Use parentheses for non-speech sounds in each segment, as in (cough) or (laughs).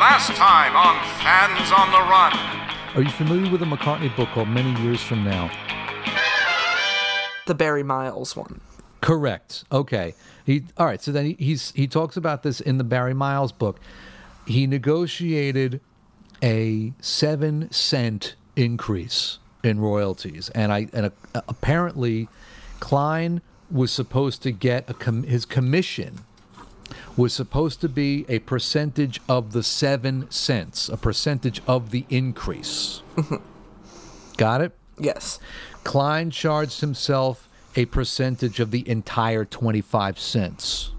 last time on Fans on the Run. Are you familiar with a McCartney book called Many Years From Now? The Barry Miles one. Correct. Okay. He all right. So then he, he's he talks about this in the Barry Miles book. He negotiated a seven cent increase in royalties, and I and uh apparently Klein was supposed to get a com- his commission was supposed to be a percentage of the seven cents, a percentage of the increase. Got it? Yes. Klein charged himself a percentage of the entire 25 cents.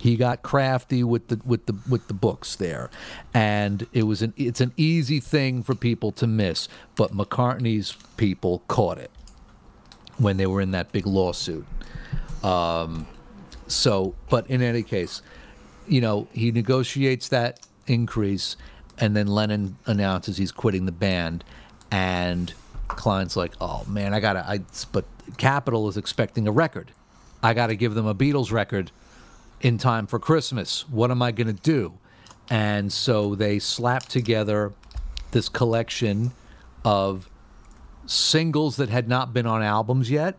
He got crafty with the with the with the books there, and it was an it's an easy thing for people to miss, but McCartney's people caught it when they were in that big lawsuit. Um, so, but in any case, you know, he negotiates that increase, and then Lennon announces he's quitting the band, and Klein's like, "Oh man, I gotta." I but Capitol is expecting a record. I gotta give them a Beatles record in time for Christmas. What am I gonna do? And so they slap together this collection of singles that had not been on albums yet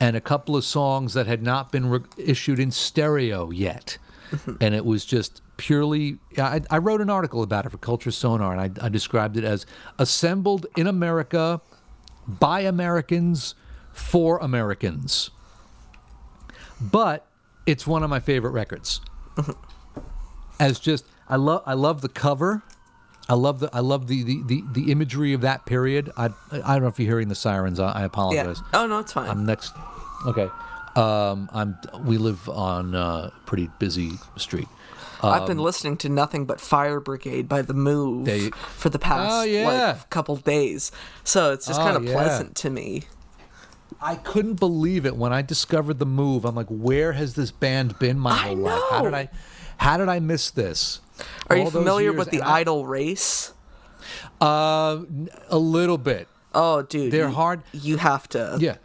and a couple of songs that had not been re- issued in stereo yet. Mm-hmm. and it was just purely. I, I, wrote an article about it for Culture Sonar, and I, I described it as assembled in America by Americans for Americans. But it's one of my favorite records. Mm-hmm. As just, I love, I love the cover. I love the I love the, the, the, the imagery of that period. I I don't know if you're hearing the sirens. I, I apologize. Yeah. Oh no, it's fine. I'm next. Okay. Um, I'm. We live on a pretty busy street. I've been listening to nothing but Fire Brigade by The Move They- for the past Oh, yeah. like couple days, so it's just Oh, kind of yeah. pleasant to me. I couldn't believe it when I discovered the move. I'm like, where has this band been my I whole life? How did. I, how did I miss this? Are All you familiar years, with the I- Idle race? Uh, a little bit. Oh, dude, They're you- hard- You have to Yeah.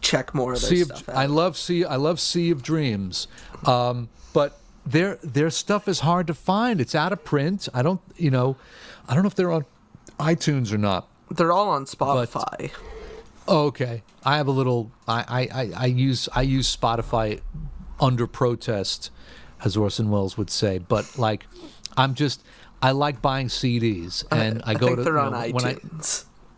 check more of their Sea of, stuff out. I love Sea. I love Sea of Dreams, um, but their their stuff is hard to find. It's out of print. I don't, you know, I don't know if they're on iTunes or not. They're all on Spotify. Oh, okay. I have a little. I, I, I, I use I use Spotify under protest, as Orson Welles would say. But like, I'm just I like buying CDs, and I, I go to you on know, when I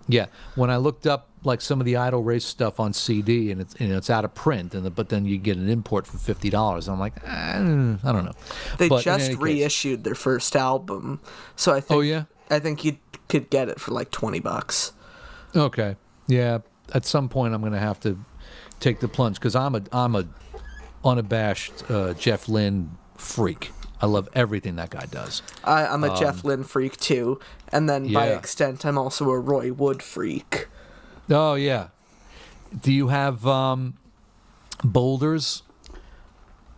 yeah when I looked up like some of the idle Race stuff on CD, and it's you know, it's out of print, and the, but then you get an import for fifty dollars. I'm like, eh, I don't know. They But just any case- reissued their first album, so I think. Oh, yeah? I think you could get it for like twenty bucks. Okay. Yeah. At some point, I'm going to have to take the plunge because I'm a I'm a unabashed uh, Jeff Lynne freak. I love everything that guy does. I, I'm a Jeff Lynne freak too, and then by Um, extent, I'm also a Roy Wood freak. Oh yeah. Do you have um, Boulders,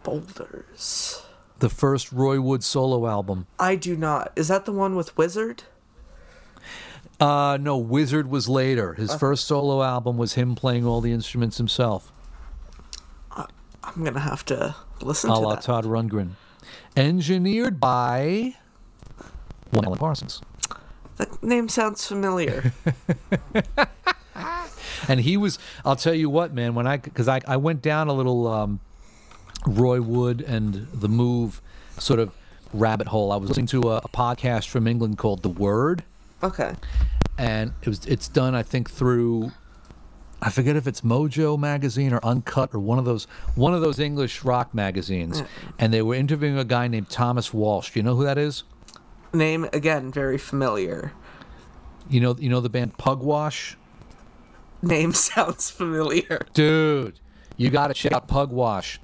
Boulders. the first Roy Wood solo album? I do not. Is that the one with Wizzard? Uh, no, Wizzard was later. His first solo album was him playing all the instruments himself, I'm gonna have to listen a to la that. Todd Rundgren. Engineered by one Alan Parsons. That name sounds familiar. (laughs) And he was, I'll tell you what, man, when I, because I, I went down a little um, Roy Wood and the Move sort of rabbit hole. I was listening to a, a podcast from England called The Word, okay. and it was it's done, I think, through, I forget if it's Mojo magazine or Uncut or one of those one of those English rock magazines, and they were interviewing a guy named Thomas Walsh. Do you know who that is? Name again, very familiar. You know, you know the band Pugwash. Name (laughs) sounds familiar. Dude, you got to check out Pugwash.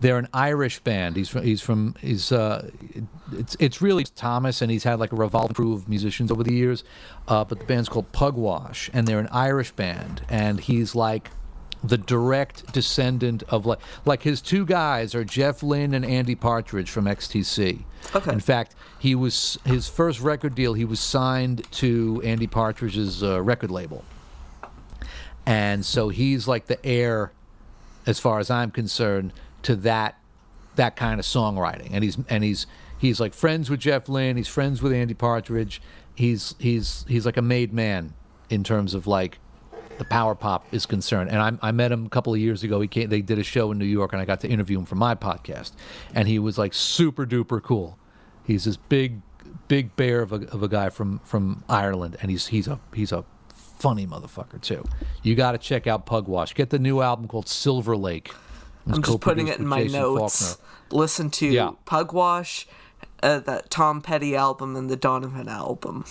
They're an Irish band. He's from, he's from he's uh, it's it's really Thomas, and he's had like a revolving crew of musicians over the years. Uh, but the band's called Pugwash, and they're an Irish band, and he's like the direct descendant of like like his two guys are Jeff Lynne and Andy Partridge from XTC. Okay. In fact, he was his first record deal. He was signed to Andy Partridge's uh, record label and so he's like the heir as far as i'm concerned to that that kind of songwriting, and he's and he's he's like friends with Jeff Lynne. He's friends with Andy Partridge. He's he's he's like a made man in terms of like the power pop is concerned. And I, I met him a couple of years ago. He came, they did a show in New York, and I got to interview him for my podcast. And he was like super duper cool. He's this big, big bear of a, of a guy from from Ireland, and he's he's a he's a funny motherfucker too. You got to check out Pugwash. Get the new album called Silver Lake. I'm just putting it in my Jason notes. Falkner. Listen to Yeah. Pugwash, uh, that Tom Petty album, and the Donovan album.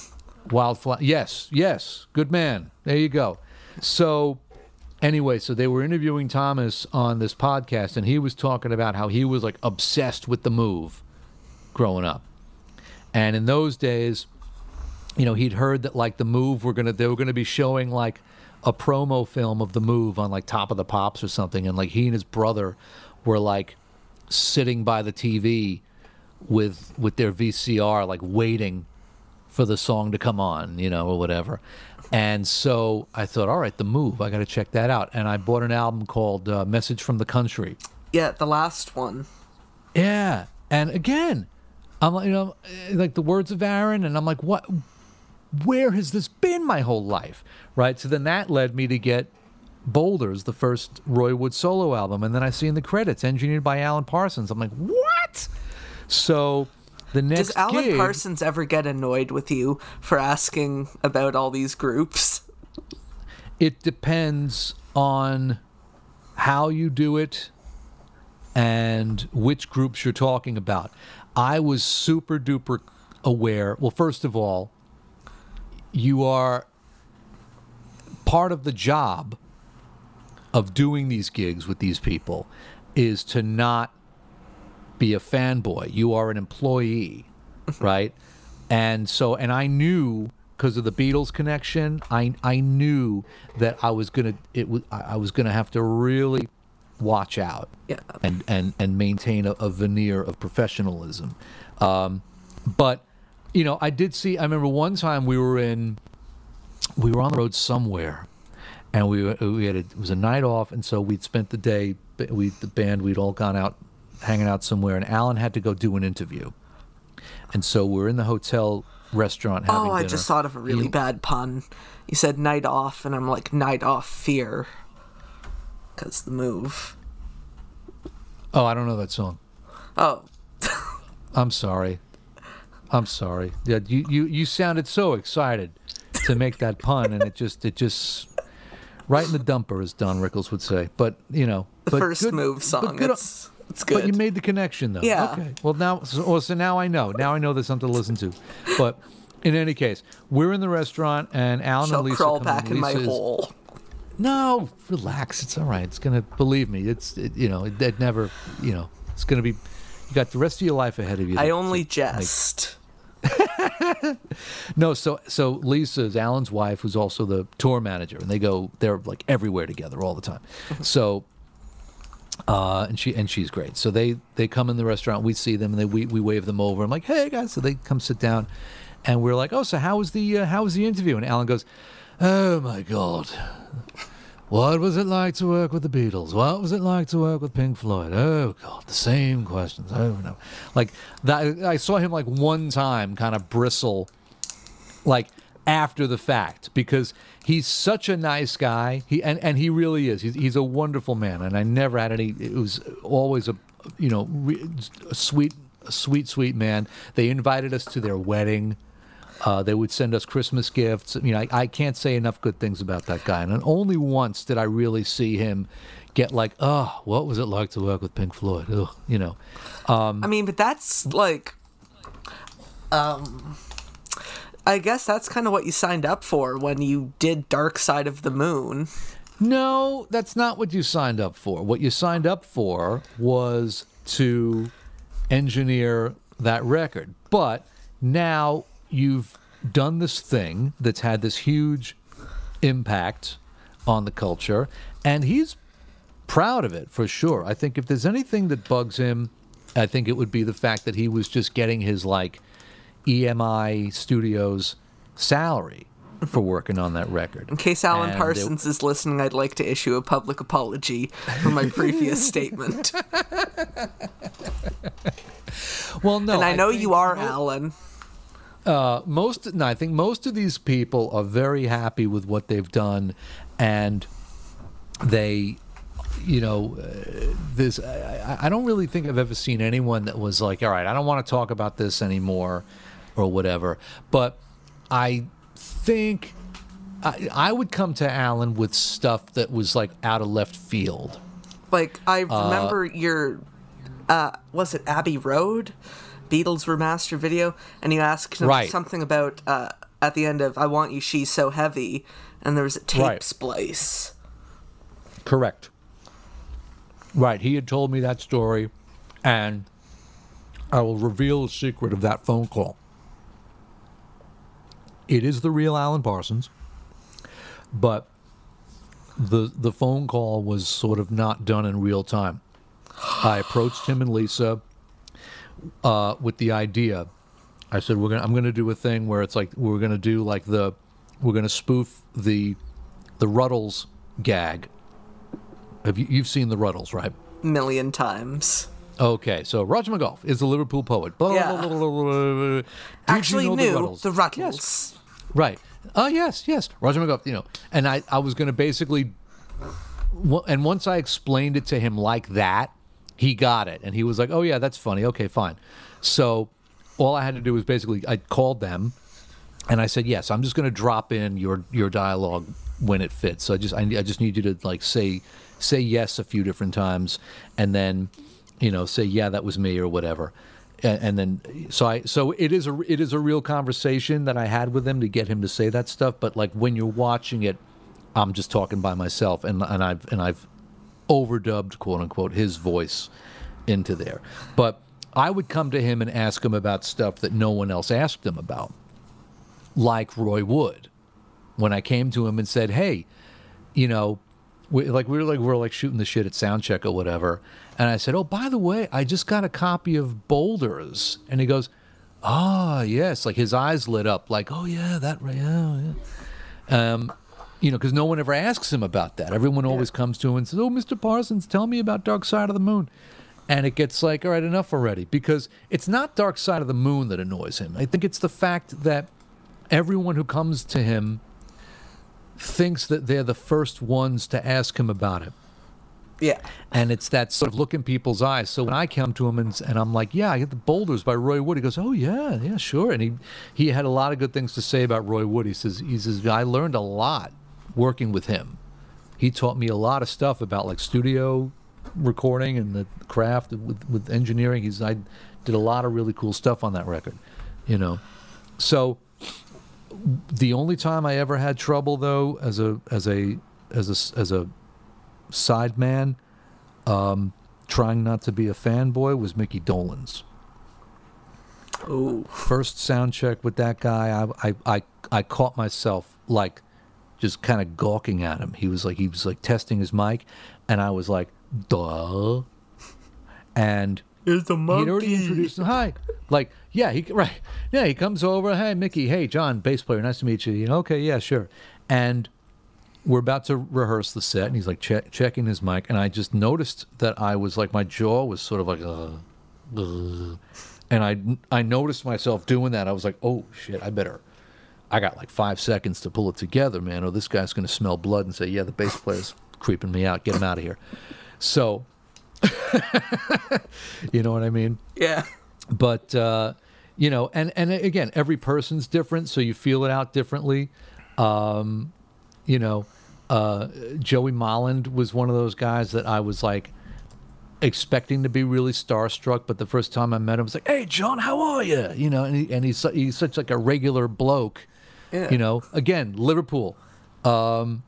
Wildflower. Yes, yes. Good man. There you go. So, anyway, so they were interviewing Thomas on this podcast, and he was talking about how he was like obsessed with the move growing up. And in those days, you know, he'd heard that like the move were gonna they were gonna be showing like a promo film of the move on like Top of the Pops or something, and like he and his brother were like sitting by the TV with with their VCR, like waiting for the song to come on, you know, or whatever. And so I thought, all right, the move, I got to check that out. And I bought an album called uh, Message from the Country. Yeah, the last one. Yeah. And again, I'm like, you know, eh, like the words of Aaron, and I'm like, what? Where has this been my whole life? Right. So then that led me to get Boulders, the first Roy Wood solo album. And then I see in the credits, engineered by Alan Parsons. I'm like, what? So the next Does Alan gig, Parsons ever get annoyed with you for asking about all these groups? it depends on how you do it and which groups you're talking about. I was super duper aware. Well, first of all, you are part of the job of doing these gigs with these people is to not be a fanboy. You are an employee, (laughs) right? And so, and I knew because of the Beatles connection, I I knew that I was gonna it was I was gonna have to really watch out Yeah. and and and maintain a, a veneer of professionalism. Um, but you know, I did see. I remember one time we were in, we were on the road somewhere, and we we had a, it was a night off, and so we'd spent the day. We the band we'd all gone out, hanging out somewhere, and Alan had to go do an interview, and so we're in the hotel restaurant oh, having Oh, I dinner. just thought of a really He- bad pun. You said night off, and I'm like, night off fear. Because the move. Oh, I don't know that song. Oh, I'm sorry. I'm sorry. Yeah, you, you, you sounded so excited to make that pun, and it just it just right in the dumper, as Don Rickles would say. But you know, the but first good- move song. good- it's, it's good. But you made the connection, though. Yeah. Okay. Well, now, so, well, so now I know. Now I know there's something to listen to. But in any case, we're in the restaurant, and Alan Shall and Lisa crawl come back in my Lisa is- hole. no, relax. It's all right. It's gonna believe me. It's it, you know it, it never you know it's gonna be. You got the rest of your life ahead of you. I only to jest. (laughs) No, so so Lisa's Alan's wife, who's also the tour manager, and they go they're like everywhere together all the time. (laughs) So, uh, and she and she's great. So they they come in the restaurant, we see them, and they we, we wave them over. I'm like, hey guys, so they come sit down, and we're like, oh, so how was the uh, how was the interview? And Alan goes, oh my god. What was it like to work with the Beatles? What was it like to work with Pink Floyd? Oh God, the same questions over and over. Like that, I saw him like one time, kind of bristle, like after the fact, because he's such a nice guy. He and, and he really is. He's, he's a wonderful man, and I never had any. It was always a, you know, re, a sweet, a sweet, sweet man. They invited us to their wedding. Uh, they would send us Christmas gifts. You know, I, I can't say enough good things about that guy. And only once did I really see him get like, oh, what was it like to work with Pink Floyd? Ugh, you know. I mean, but that's like, um, I guess that's kind of what you signed up for when you did Dark Side of the Moon. No, that's not what you signed up for. What you signed up for was to engineer that record. But now you've done this thing that's had this huge impact on the culture, and he's proud of it for sure. I think if there's anything that bugs him, I think it would be the fact that he was just getting his like EMI Studios salary for working on that record. In case Alan And Parsons is listening, I'd like to issue a public apology for my previous (laughs) statement. well, no, and I know you are Alan. Uh, most, no, I think most of these people are very happy with what they've done, and they, you know, uh, this. I, I- don't really think I've ever seen anyone that was like, "All right, I don't want to talk about this anymore," or whatever. But I think I, I would come to Alan with stuff that was like out of left field. Like I remember your, uh, was it Abbey Road, Beatles remaster video, and you asked him Right. something about uh, at the end of "I Want You, She's So Heavy," and there was a tape Right. splice. Correct. Right. He had told me that story, and I will reveal the secret of that phone call. It is the real Alan Parsons, but the the phone call was sort of not done in real time. I approached him and Lisa uh, with the idea. I said, "We're gonna. I'm gonna do a thing where it's like we're gonna do like the, we're gonna spoof the, the Rutles gag. Have you you've seen the Rutles, right? Million times. Okay, so Roger McGough is a Liverpool poet. Blah, Yeah. blah, blah, Actually you know knew the Rutles? the Rutles. Yes. Right. Oh yes, yes. Roger McGough. You know, and I, I was going to basically, and once I explained it to him like that, he got it, and he was like, "Oh yeah, that's funny. Okay, fine." So all I had to do was basically I called them, and I said, "Yes, I'm just going to drop in your your dialogue when it fits. So I just I, I just need you to like say say yes a few different times, and then you know say yeah that was me or whatever." And, and then so I so it is a it is a real conversation that I had with him to get him to say that stuff. But like when you're watching it, I'm just talking by myself, and and I've and I've overdubbed quote unquote his voice into there. But I would come to him and ask him about stuff that no one else asked him about, like Roy Wood. When I came to him and said, "Hey, you know," we, like we were like we were like shooting the shit at soundcheck or whatever, and I said, "Oh, by the way, I just got a copy of Boulders," and he goes, "Ah, yes," like his eyes lit up, like, "Oh yeah, that, yeah, yeah." Um, you know, because no one ever asks him about that. Everyone always comes to him and says, "Oh, Mr. Parsons, tell me about Dark Side of the Moon," and it gets like, "All right, enough already," because it's not Dark Side of the Moon that annoys him. I think it's the fact that everyone who comes to him thinks that they're the first ones to ask him about it. Yeah. And it's that sort of look in people's eyes. So when I come to him and, and I'm like, yeah, I get the Boulders by Roy Wood. He goes, oh yeah, yeah, sure. And he he had a lot of good things to say about Roy Wood. He says he says I learned a lot working with him. He taught me a lot of stuff about like studio recording and the craft with with engineering. He's I did a lot of really cool stuff on that record, you know. So the only time I ever had trouble though as a as a as a as a side man um, trying not to be a fanboy was Mickey Dolenz. Oh. First sound check with that guy, I I I, I caught myself like just kind of gawking at him. He was like he was like testing his mic, and I was like, duh. And It's a He'd already introduced him. Hi. Like, yeah, he right. Yeah, he comes over. Hey, Mickey. Hey, John, bass player. Nice to meet you. You know, okay, yeah, sure. And we're about to rehearse the set, and he's like che- checking his mic, and I just noticed that I was like, my jaw was sort of like, uh, uh, and I I noticed myself doing that. I was like, oh shit, I better. I got like five seconds to pull it together, man, or this guy's gonna smell blood and say, yeah, the bass player's creeping me out. Get him out of here. So, (laughs) you know what I mean? Yeah. but uh, you know, and and again, every person's different, so you feel it out differently. Um, you know, uh, Joey Molland was one of those guys that I was like expecting to be really starstruck, but the first time I met him, I was like, "Hey, John, how are you?" You know, and he, and he's he's such like a regular bloke. Yeah. You know, again, Liverpool. Um,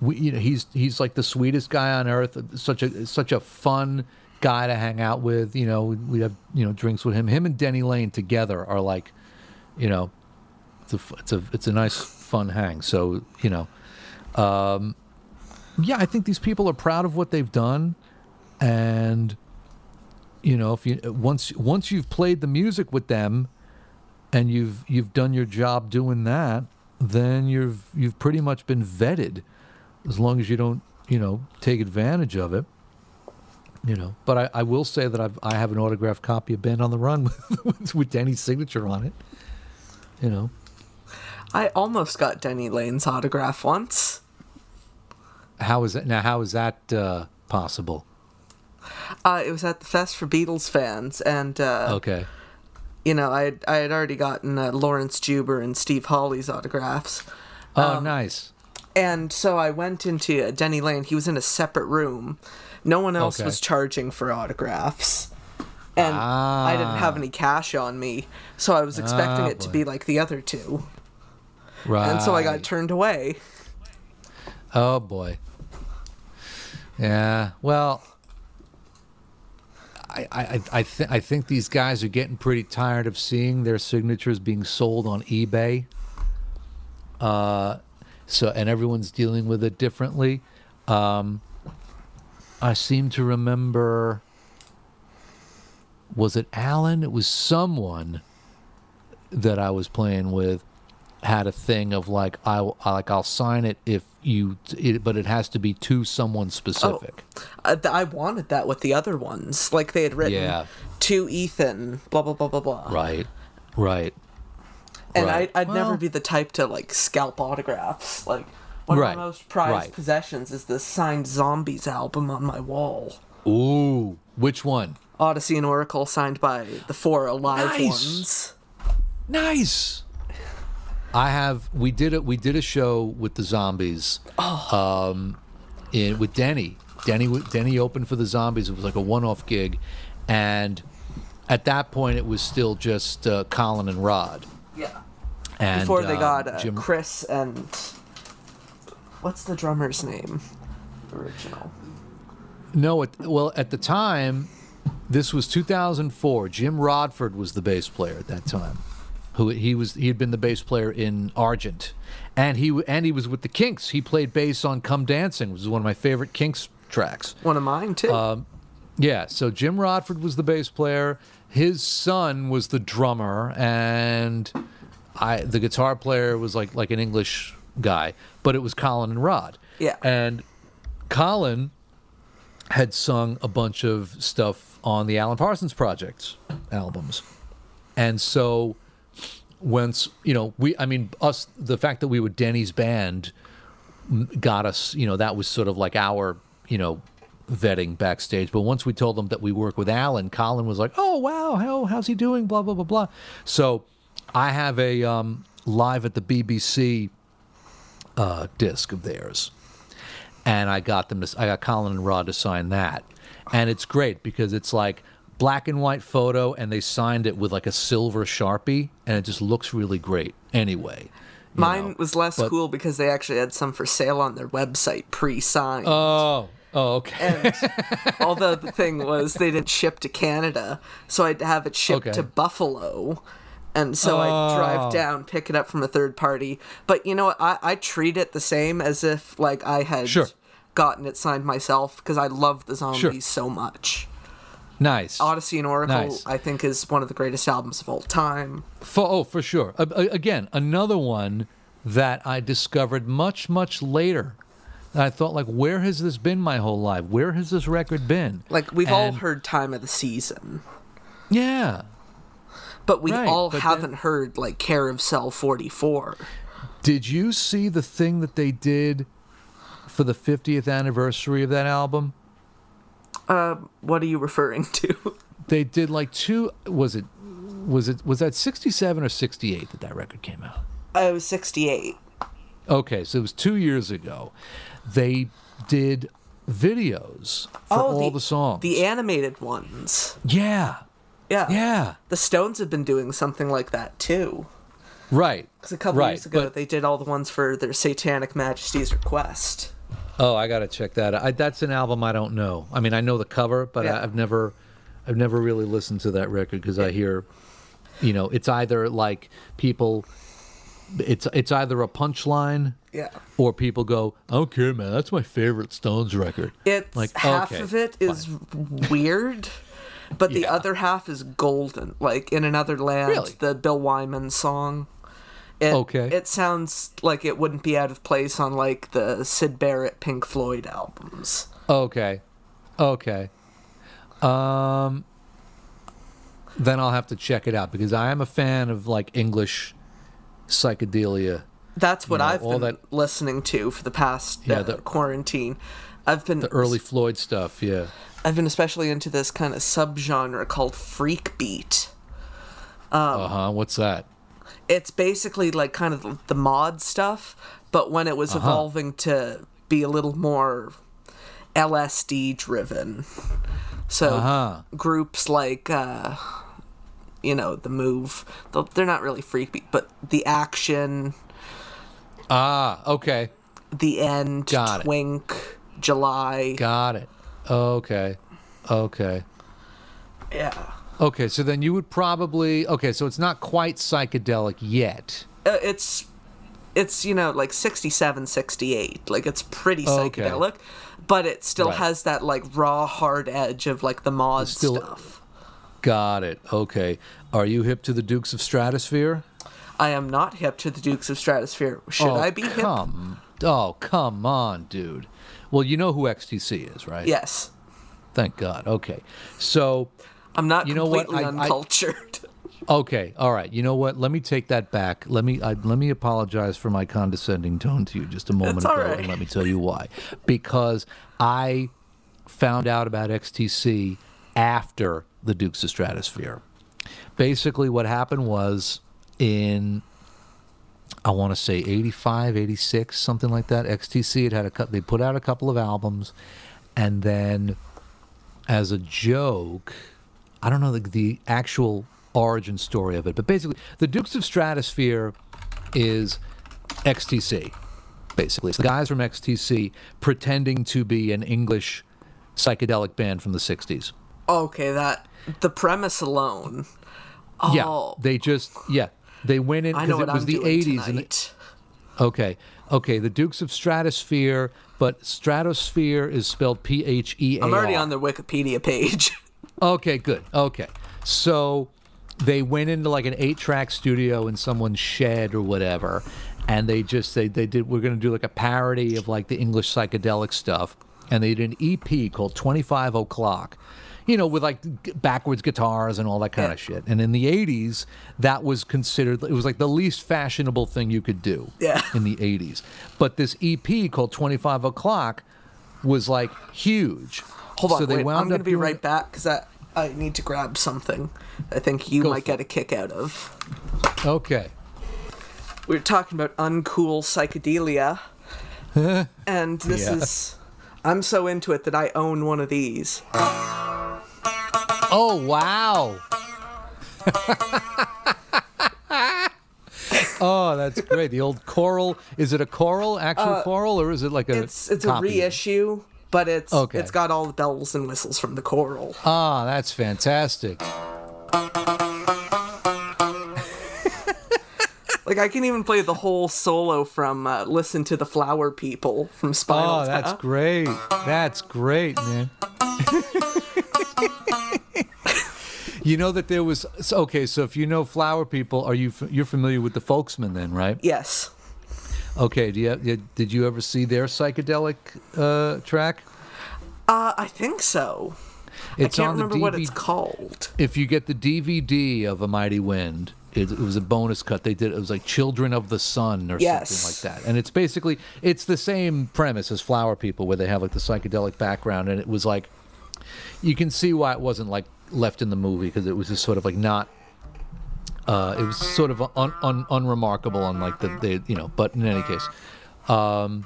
we, you know, he's he's like the sweetest guy on earth. Such a such a fun guy to hang out with. You know, we have you know drinks with him. Him and Denny Laine together are like, you know, it's a it's a it's a nice fun hang. So you know, um, yeah, I think these people are proud of what they've done, and you know, if you once once you've played the music with them, and you've you've done your job doing that, then you've you've pretty much been vetted, as long as you don't you know take advantage of it. You know, but I, I will say that I've I have an autographed copy of Band on the Run (laughs) with, with Denny's signature on it. You know, I almost got Denny Laine's autograph once. how is that now? How is that uh, possible? Uh, it was at the fest for Beatles fans, and uh, Okay. You know, I had, I had already gotten uh, Laurence Juber and Steve Holley's autographs, Oh, nice. and so I went into uh, Denny Laine. He was in a separate room. No one else Okay. was charging for autographs, and I didn't have any cash on me, so I was expecting Ah, it to be like the other two, Right. and so I got turned away. Oh boy. Yeah. Well, I I I, th- I think these guys are getting pretty tired of seeing their signatures being sold on eBay. Uh, so and everyone's dealing with it differently. Um, I seem to remember. Was it Alan? It was someone that I was playing with had a thing of like I will- like I'll sign it if you it, but it has to be to someone specific. Uh, th- I wanted that with the other ones, like they had written Yeah. to Ethan, blah blah blah blah blah. Right. Right. and Right. I, I'd never be the type to like scalp autographs. Like one Right, of my most prized right. possessions is the signed Zombies album on my wall. Ooh, which one? Odyssey and Oracle signed by the four alive Nice. ones. Nice. I have. We did it. We did a show with the zombies. Um, in with Denny. Denny. Denny opened for the zombies. It was like a one-off gig, and at that point, it was still just uh, Colin and Rod. Yeah. And Before they um, got uh, Jim. Chris and what's the drummer's name? Original. No, it, well, at the time, this was 2004. Jim Rodford was the bass player at that time. Who he was? He had been the bass player in Argent, and he and he was with the Kinks. He played bass on "Come Dancing," which is one of my favorite Kinks tracks. One of mine too. Um, Yeah, so Jim Rodford was the bass player. His son was the drummer, and I the guitar player was like like an English guy, but it was Colin and Rod. Yeah. and Colin had sung a bunch of stuff on the Alan Parsons Project albums, and so once you know we, I mean us, the fact that we were Denny's band got us, you know, that was sort of like our, you know, vetting backstage. But once we told them that we work with Alan, Colin was like, "Oh wow, how how's he doing?" Blah blah blah blah. So I have a um, live at the BBC uh, disc of theirs, and I got them to, I got Colin and Rod to sign that, and it's great because it's like black and white photo, and they signed it with like a silver sharpie, and it just looks really great. Anyway. Mine know. was less but- cool because they actually had some for sale on their website pre-signed. Oh, oh, okay. and (laughs) although the thing was they didn't ship to Canada, so I'd have it shipped Okay. to Buffalo. And so I'd drive Oh. down, pick it up from a third party. But you know what? I, I treat it the same as if like I had Sure. gotten it signed myself because I love the zombies Sure. so much. Nice. Odyssey and Oracle, Nice. I think, is one of the greatest albums of all time. For, oh, for sure. Again, another one that I discovered much, much later. And I thought, like, where has this been my whole life? Where has this record been? Like we've all heard "Time of the Season," Yeah. but we Right, all but haven't heard like "Care of Cell 44." Did you see the thing that they did for the 50th anniversary of that album? Uh, what are you referring (laughs) to? They did like two. Was it? Was it? Was that 67 or 68 that that record came out? I was 68. Okay, so it was two years ago. They did videos for oh, all the, songs. Oh, The animated ones. yeah, Yeah. yeah, The Stones have been doing something like that too. right. Because a couple right. years ago, but- they did all the ones for their Satanic Majesties Request. Oh, I gotta check that. out. I, that's an album I don't know. I mean, I know the cover, but Yeah. I, I've never, I've never really listened to that record because I hear, you know, it's either like people, it's it's either a punchline. Yeah. Or people go, I don't care, man. That's my favorite Stones record. It's Like, half okay, of it is weird, but the Yeah. other half is golden. Like in another land, Really? the Bill Wyman song It, Okay. It sounds like it wouldn't be out of place on like the Syd Barrett Pink Floyd albums. Okay. Okay. Um then I'll have to check it out because I am a fan of like English psychedelia. That's what You know, I've all been that- listening to for the past Yeah, uh, the- quarantine. I've been The early Floyd stuff, yeah. I've been especially into this kind of subgenre called freak beat. Um, Uh-huh. What's that? It's basically like kind of the- mod stuff, but when it was Uh-huh. evolving to be a little more LSD driven. So Uh-huh. groups like uh you know, the move, they're not really freaky, but the action, Ah, okay. the end, Got it. twink, July. Got it. Okay. Okay. yeah. Okay, so then you would probably Okay, so it's not quite psychedelic yet. uh, it's it's you know like 67 68 like it's pretty Okay. psychedelic but it still Right. has that like raw hard edge of like the mod still- stuff Got it. Okay. Are you hip to the Dukes of Stratosphear? i am not hip to the dukes of stratosphear should oh, i be hip come. Oh, come on, dude. Well, you know who XTC is, right? yes Thank God. Okay. So, i'm not You know what? completely I- I- uncultured (laughs) okay, all right. You know what? Let me take that back. Let me I, let me apologize for my condescending tone to you just a moment ago, right. and let me tell you why. Because I found out about XTC after the Dukes of Stratosphear. Basically, what happened was in I want to say 85, 86, something like that. XTC had had a they put out a couple of albums, and then as a joke, I don't know the, the actual origin story of it, but basically, the Dukes of Stratosphear is XTC. Basically, it's the guys from XTC pretending to be an English psychedelic band from the 60s. okay that the premise alone Yeah, oh they just yeah they went in because it was i'm the doing 80s and tonight. Okay. Okay. The Dukes of Stratosphear, but Stratosphear is spelled P H E A i'm already on their wikipedia page (laughs) Okay, good. Okay. So they went into like an eight track studio in someone's shed or whatever, and they just they, they did we're gonna do like a parody of like the English psychedelic stuff. And they did an EP called 25 O'Clock, you know, with like backwards guitars and all that kind Yeah. of shit. And in the 80s, that was considered, it was like the least fashionable thing you could do Yeah. in the 80s. But this EP called 25 O'Clock was like huge. Hold on So they wait, i'm gonna be doing- right back because I, I need to grab something i think you Go might get a kick out of Okay. We are talking about uncool psychedelia (laughs) and this Yeah. is i'm so into it that i own one of these Oh wow. (laughs) oh, that's great. The old coral. Is it a coral, actual coral, or is it like a? Uh, it's it's a reissue but it's Okay. it's got all the bells and whistles from the coral Ah, that's fantastic. like i can even play the whole solo from uh, listen to the flower people from spinal Oh, that's Tap. great. That's great, man. you know that there was okay. So if you know flower people, are you f- you're familiar with the Folksmen then, right? yes Okay. Do you, did you ever see their psychedelic uh, track? uh i think so It's i can't remember what it's called if you get the DVD of A Mighty Wind, it, it was a bonus cut. They did it was like Children of the Sun or Yes. something like that. And it's basically it's the same premise as Flower People, where they have like the psychedelic background, and it was like you can see why it wasn't like left in the movie because it was just sort of like not. Uh, it was sort of un, un, unremarkable on like the, the you know, but in any case, um,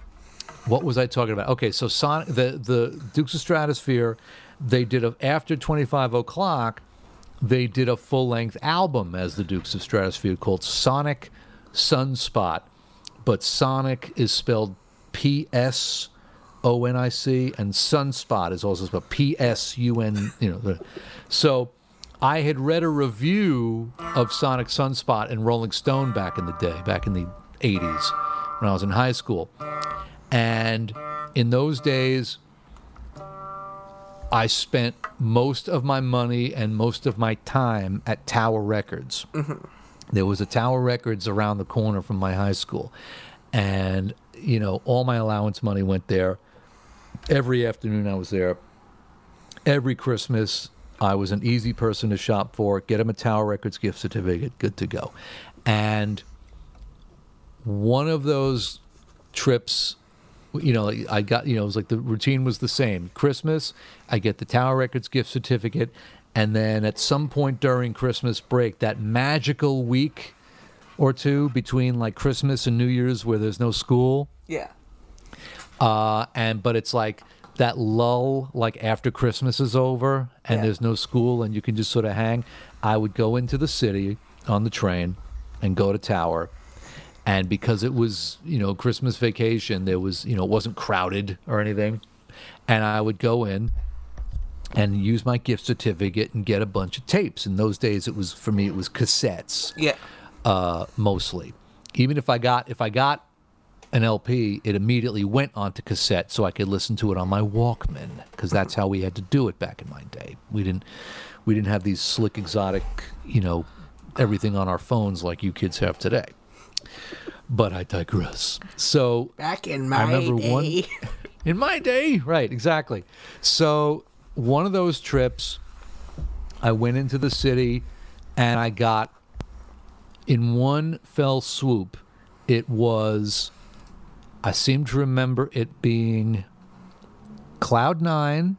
what was I talking about? Okay, so Sonic, the the Dukes of Stratosphear, they did a after twenty five o'clock, they did a full length album as the Dukes of Stratosphear called Psonic Psunspot, but Sonic is spelled P S O N I C, and Sunspot is also spelled P S U N. You know, so. I had read a review of Psonic Psunspot in Rolling Stone back in the day, back in the 80s when I was in high school. And in those days, I spent most of my money and most of my time at Tower Records. Mm-hmm. there was a Tower Records around the corner from my high school, and you know all my allowance money went there. Every afternoon I was there. Every Christmas I was an easy person to shop for. Get him a Tower Records gift certificate, good to go. And one of those trips you know i got you know it was like the routine was the same christmas i get the tower records gift certificate and then at some point during christmas break that magical week or two between like christmas and new year's where there's no school Yeah. uh and but it's like that lull like after christmas is over and Yeah. there's no school and you can just sort of hang i would go into the city on the train and go to tower and because it was you know christmas vacation there was you know it wasn't crowded or anything and i would go in and use my gift certificate and get a bunch of tapes in those days it was for me it was cassettes Yeah. uh, mostly. Even if I got if I got an LP, it immediately went onto cassette so I could listen to it on my Walkman because that's how we had to do it back in my day. We didn't we didn't have these slick exotic, you know, everything on our phones like you kids have today. But I digress. So Back in my I remember day. one (laughs) in my day, right? Exactly. So one of those trips, I went into the city, and I got in one fell swoop. It was, I seem to remember it being Cloud Nine.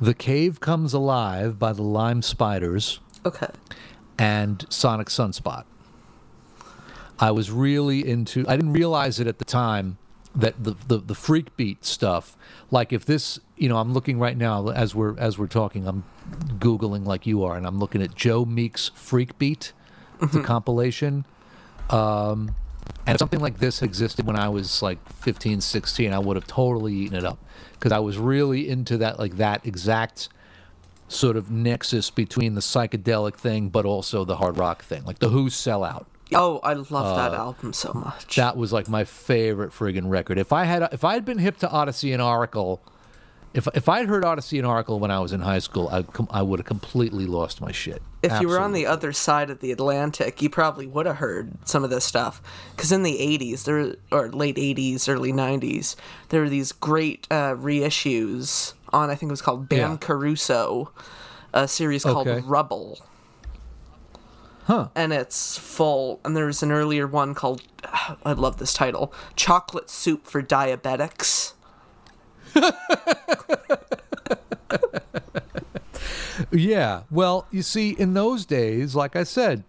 The Cave Comes Alive by the Lime Spiders Okay. and Psonic Psunspot. I was really into. I didn't realize it at the time that the, the the freak beat stuff. Like if this, you know, I'm looking right now as we're as we're talking. I'm googling like you are, and I'm looking at Joe Meek's Freak Beat. It's a compilation. Um, and if something like this existed when I was like 15, 16, I would have totally eaten it up because I was really into that, like that exact sort of nexus between the psychedelic thing, but also the hard rock thing, like the Who sellout. Oh, I love that uh, album so much. That was like my favorite friggin' record. If I had if I had been hip to Odyssey and Oracle, if if I'd heard Odyssey and Oracle when I was in high school, I com- I would have completely lost my shit. if you were on the other side of the Atlantic, you probably would have heard some of this stuff. Because in the 80s, there or late 80s, early 90s, there were these great uh, reissues on, I think it was called Bam Yeah. Caruso, a series called Okay. Rubble. Huh. And it's full. And there's an earlier one called, (sighs) I love this title Chocolate Soup for Diabetics. Yeah. Well, you see, in those days, like I said,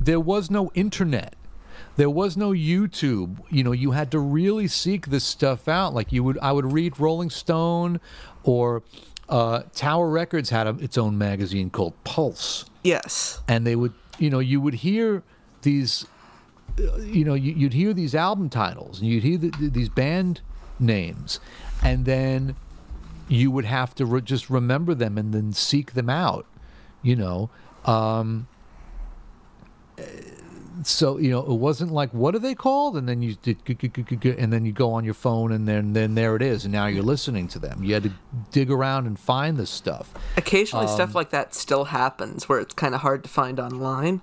there was no internet. There was no YouTube. You know, you had to really seek this stuff out. Like you would, I would read Rolling Stone, or uh, Tower Records had a, its own magazine called Pulse, Yes. and they would, you know, you would hear these, uh, you know, you, you'd hear these album titles, and you'd hear the, these band names, and then you would have to re- just remember them and then seek them out you know? Um so you know it wasn't like what are they called? And then you did and then you go on your phone and then then there it is. And now you're listening to them. You had to dig around and find this stuff. Occasionally, Um, stuff like that still happens where it's kind of hard to find online.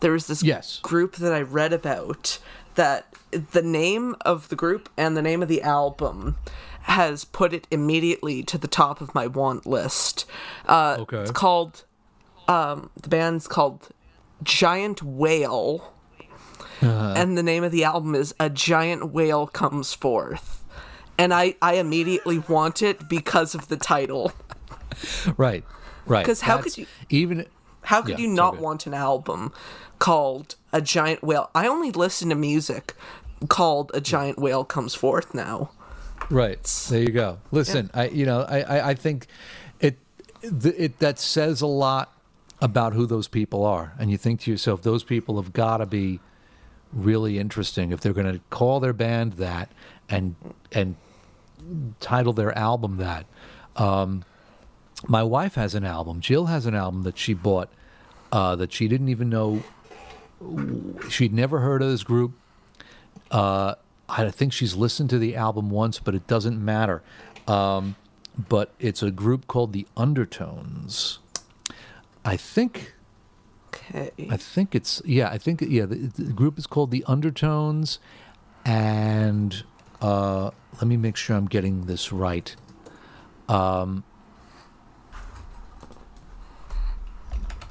There was this Yes. group that I read about that the name of the group and the name of the album has put it immediately to the top of my want list. Uh, Okay. It's called, um, the band's called Giant Whale. Uh-huh. And the name of the album is A Giant Whale Comes Forth. And I, I immediately want it because of the title. right right. Because how could you- even How could Yeah, you not okay. want an album called A Giant Whale? I only listen to music called A Giant Whale Comes Forth now. Right. There you go. Listen, I you know I I, I think it, it that says a lot about who those people are, and you think to yourself, those people have got to be really interesting if they're going to call their band that and and title their album that. Um, my wife has an album. Jill has an album that she bought uh, that she didn't even know. She'd never heard of this group. Uh, I think she's listened to the album once, but it doesn't matter. Um, but it's a group called the Undertones. I think Okay. I think it's yeah. I think yeah. The, the group is called the Undertones, and uh, let me make sure I'm getting this right. Um,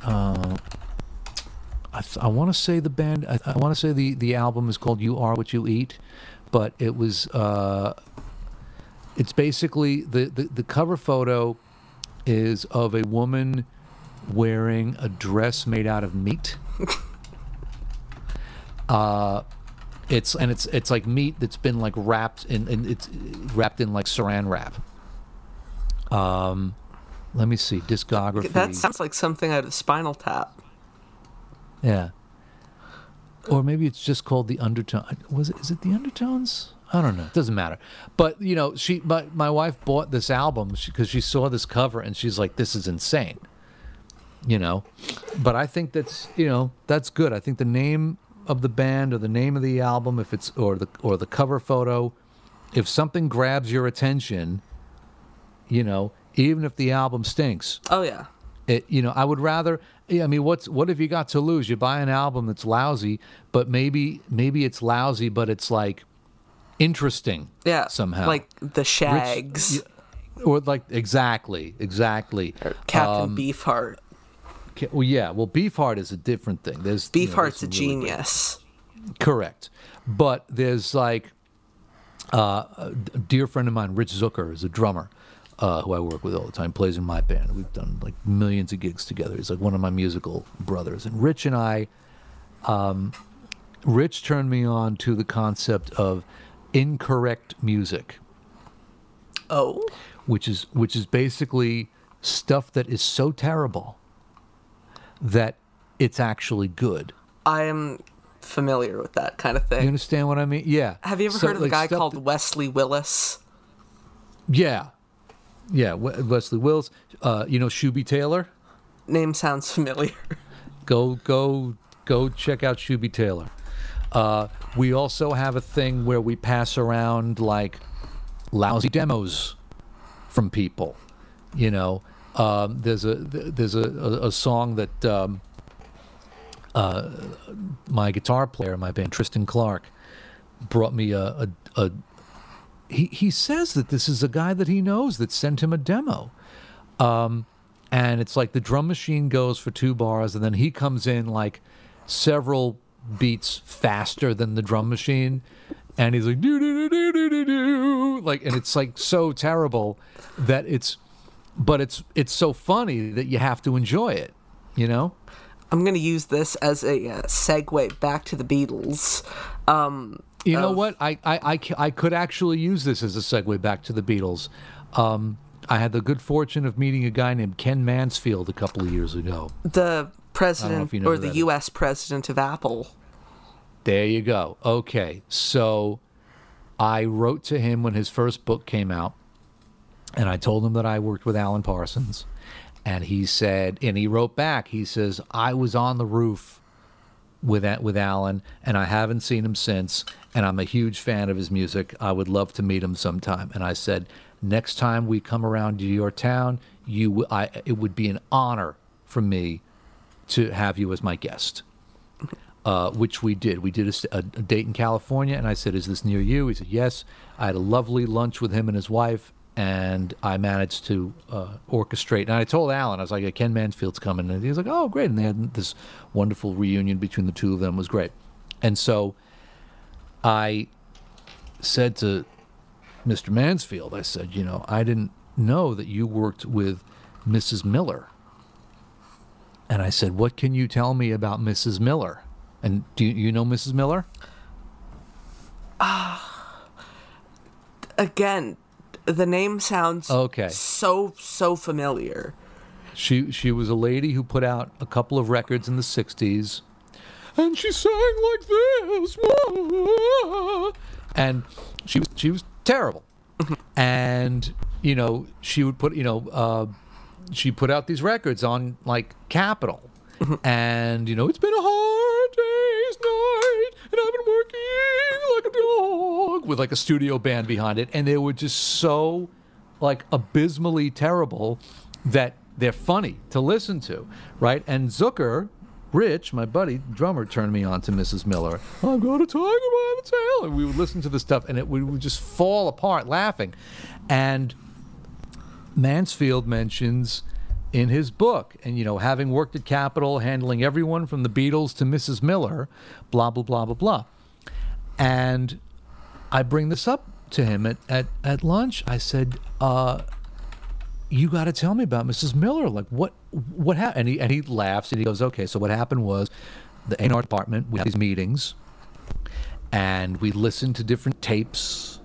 uh, I, I want to say the band. I, I want to say the the album is called "You Are What You Eat," but it was. Uh, it's basically the, the the cover photo is of a woman wearing a dress made out of meat. (laughs) uh, it's and it's it's like meat that's been like wrapped in and it's wrapped in like saran wrap. Um, let me see discography. That sounds like something out of Spinal Tap. Yeah. Or maybe it's just called the undertone. Was it? Is it the undertones? I don't know. It doesn't matter. But you know, she my my wife bought this album because she saw this cover and she's like, "This is insane." You know, but I think that's you know that's good. I think the name of the band or the name of the album, if it's or the or the cover photo, if something grabs your attention, you know, even if the album stinks, Oh yeah. it, you know, I would rather. Yeah, I mean, what's what have you got to lose? You buy an album that's lousy, but maybe maybe it's lousy, but it's like interesting. Yeah. somehow Like the Rich- Shaggs. yeah, or like exactly, exactly. Captain Um, Beefheart. Well, yeah. Well, Beefheart is a different thing. There's you know, there's Beefheart's a some really great- genius. Correct. But there's like uh, a dear friend of mine, Rich Zucker, is a drummer uh, who I work with all the time, plays in my band. We've done like millions of gigs together. He's like one of my musical brothers. And Rich and I, um, Rich turned me on to the concept of incorrect music, Oh. which is which is basically stuff that is so terrible that it's actually good. I am familiar with that kind of thing. You understand what I mean? Yeah. Have you ever So, heard of a guy called that- Wesley Willis? Yeah, yeah. Wesley Willis. Uh, you know Shooby Taylor. Name sounds familiar. (laughs) Go go go check out Shooby Taylor. Uh, we also have a thing where we pass around like lousy demos from people. You know, um, there's a there's a, a, a song that um, uh, my guitar player, my band Tristan Clark, brought me a, a, a he, he says that this is a guy that he knows that sent him a demo. Um, and it's like the drum machine goes for two bars, and then he comes in like several beats faster than the drum machine. And he's like, do, do, do, do, do, do. Like, and it's like so terrible that it's, but it's, it's so funny that you have to enjoy it, you know? I'm going to use this as a uh, segue back to the Beatles. Um, You know what? I, I, I, I could actually use this as a segue back to the Beatles. Um, I had the good fortune of meeting a guy named Ken Mansfield a couple of years ago. the president or the. U.S. president of Apple. There you go. Okay. So I wrote to him when his first book came out, and I told him that I worked with Alan Parsons. And he said, and he wrote back, he says, I was on the roof with with Alan, and I haven't seen him since. And I'm a huge fan of his music. I would love to meet him sometime. And I said, next time we come around to your town, you, I, it would be an honor for me to have you as my guest. Uh, which we did. We did a, a, a date in California, and I said, "Is this near you?" He said, "Yes." I had a lovely lunch with him and his wife, and I managed to uh, orchestrate. And I told Alan, I was like, "Ken Mansfield's coming," and he was like, "Oh, great!" And they had this wonderful reunion between the two of them. It was great, and so I said to Mr. Mansfield, I said, "You know, I didn't know that you worked with Mrs. Miller." And I said, "What can you tell me about Mrs. Miller?" And do you, know Mrs. Miller? Ah, again, the name sounds Okay. so so familiar. She she was a lady who put out a couple of records in the '60s, and she sang like this, and she was she was terrible, and you know she would put you know uh, she put out these records on like Capitol, and you know it's been a hard day's night, and I've been working like a dog with like a studio band behind it, and they were just so like abysmally terrible that they're funny to listen to, right? And Zucker, Rich, my buddy drummer, turned me on to Mrs. Miller. I'm going to tiger by the tail, and we would listen to the stuff, and it would, would just fall apart laughing. And Mansfield mentions in his book, and you know, having worked at Capitol, handling everyone from the Beatles to Mrs. Miller, blah blah blah blah blah. And I bring this up to him at at, at lunch. I said, uh, "You got to tell me about Mrs. Miller. Like, what what happened?" And he and he laughs and he goes, "Okay, so what happened was the A&R department we had these meetings, and we listened to different tapes."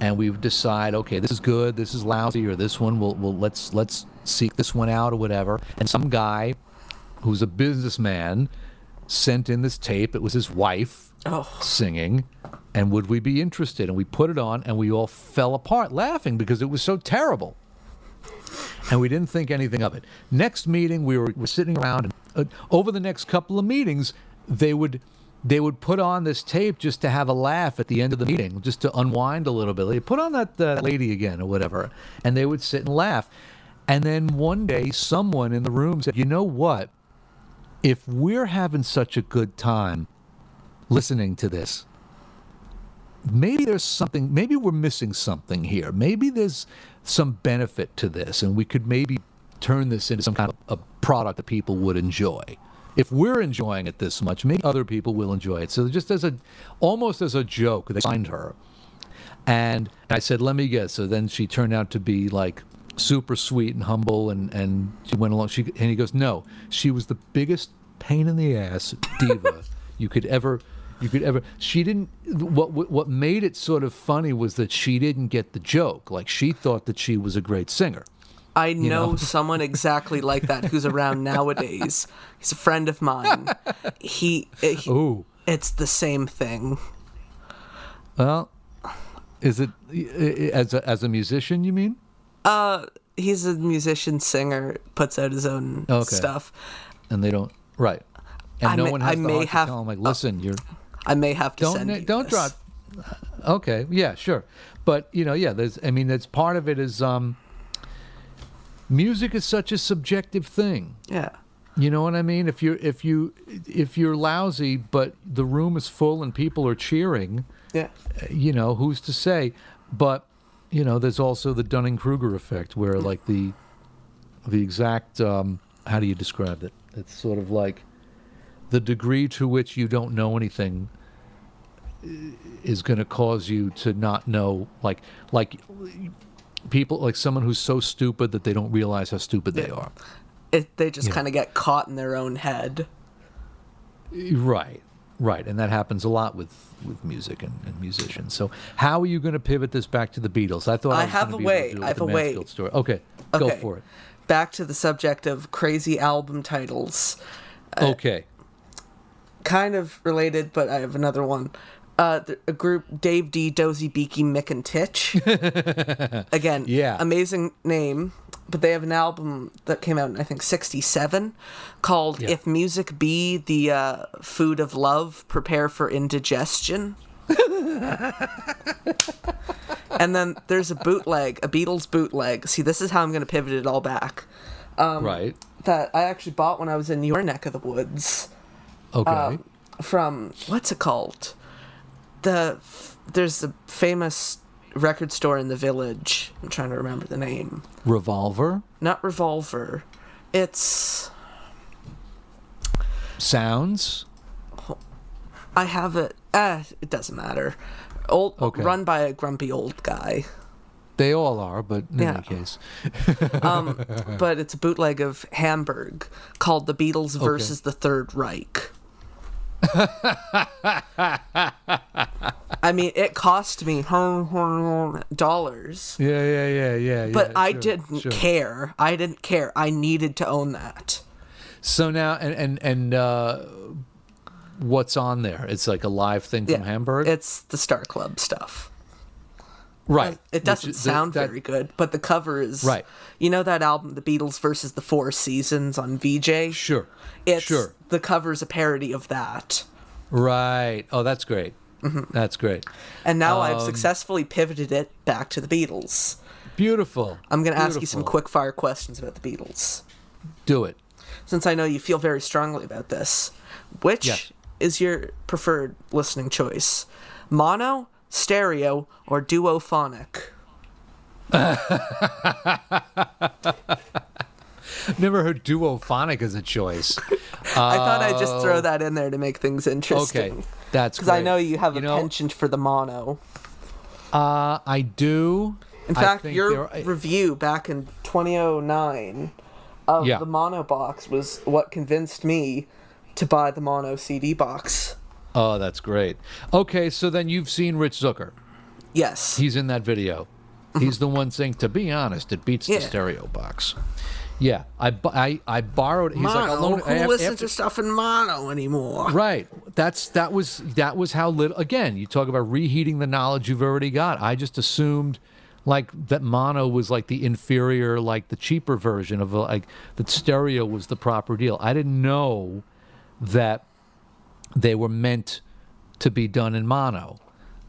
and we would decide, okay, this is good, this is lousy, or this one, we'll, we'll let's let's seek this one out or whatever. And some guy who's a businessman sent in this tape. It was his wife Oh. singing, and would we be interested? And we put it on, and we all fell apart laughing because it was so terrible. (laughs) And we didn't think anything of it. Next meeting, we were, were sitting around, and uh, over the next couple of meetings, they would they would put on this tape just to have a laugh at the end of the meeting, just to unwind a little bit. They put on that uh, lady again or whatever, and they would sit and laugh. And then one day, someone in the room said, "You know what? If we're having such a good time listening to this, maybe there's something. Maybe we're missing something here. Maybe there's some benefit to this, and we could maybe turn this into some kind of a product that people would enjoy." if we're enjoying it this much, maybe other people will enjoy it. So just as a, almost as a joke, they signed her, and I said, "Let me guess." So then she turned out to be like super sweet and humble, and and she went along. She and he goes, "No, she was the biggest pain in the ass diva (laughs) you could ever." You could ever. She didn't. What what made it sort of funny was that she didn't get the joke. Like she thought that she was a great singer. I know, know? (laughs) someone exactly like that who's around nowadays. He's a friend of mine. He, he Ooh. it's the same thing. Well, is it i- i- as a, as a musician? You mean? Uh, he's a musician, singer, puts out his own Okay. stuff. And they don't right. And I no may- one I has the may heart have- to tell them like, listen, you're I may have to don't send you don't this. drop. Okay, yeah, sure, but you know, yeah, there's. I mean, that's part of it. Is um, music is such a subjective thing. Yeah. You know what I mean? If you're if you if you're lousy, but the room is full and people are cheering, Yeah. you know, who's to say? But you know, there's also the Dunning Kruger effect, where like the the exact um, how do you describe it? It's sort of like the degree to which you don't know anything is going to cause you to not know, like like people like someone who's so stupid that they don't realize how stupid they are. It, they just kind of get caught in their own head. Right, right, and that happens a lot with with music and, and musicians. So, how are you going to pivot this back to the Beatles? I thought I, I have a be able to way. I have a way. Mansfield story. Okay, go for it. Back to the subject of crazy album titles. Uh, okay, kind of related, but I have another one. Uh, a group Dave Dee, Dozy, Beaky, Mick, and Tich. (laughs) Again, Yeah. amazing name. But they have an album that came out in I think '67 called Yeah. "If Music Be the uh, Food of Love, Prepare for Indigestion." (laughs) and then there's a bootleg, a Beatles bootleg. See, this is how I'm going to pivot it all back. Um, right. That I actually bought when I was in your neck of the woods Okay. um, from what's it called? The there's a famous record store in the village. I'm trying to remember the name. Revolver Not Revolver. It's sounds. I have it. Ah, it doesn't matter. Old Okay. run by a grumpy old guy. They all are, but in Yeah. any case, (laughs) but it's a bootleg of Hamburg called The Beatles versus the Third Reich. (laughs) I mean, it cost me dollars. yeah, yeah, yeah, yeah. But yeah, I sure, didn't sure. care. I didn't care. I needed to own that. So now, and and and uh, what's on there? It's like a live thing from Hamburg, It's the Star Club stuff. Right? It doesn't is- sound that- very good, but the cover is Right. You know that album, The Beatles versus the Four Seasons on Vee-Jay. Sure, It's sure. the cover's a parody of that. Right. Oh, that's great. Mm-hmm. That's great. And now I've Um, successfully pivoted it back to the Beatles. Beautiful. I'm going to ask you some quick fire questions about the Beatles. Do it. since I know you feel very strongly about this, which Yes. is your preferred listening choice? Mono, stereo, or duophonic? (laughs) Never heard duophonic as a choice. I thought I'd just throw that in there to make things interesting. Oh. Okay, that's (laughs) Because I know you have a know, penchant for the mono. Uh, I do. In I fact, your there- review back in 2009 of Yeah. the mono box was what convinced me to buy the mono CD box. Oh, that's great. Okay, so then you've seen Rich Zucker. Yes. He's in that video. Mm-hmm. He's the one saying, "To be honest, it beats Yeah. the stereo box." Yeah, I, I, I borrowed. He's like, mono. "Alone- Who af- listens after- to stuff in mono anymore? Right. That's that was that was how little. Again, you talk about reheating the knowledge you've already got. I just assumed like that mono was like the inferior, like the cheaper version of like that stereo was the proper deal. I didn't know that they were meant to be done in mono.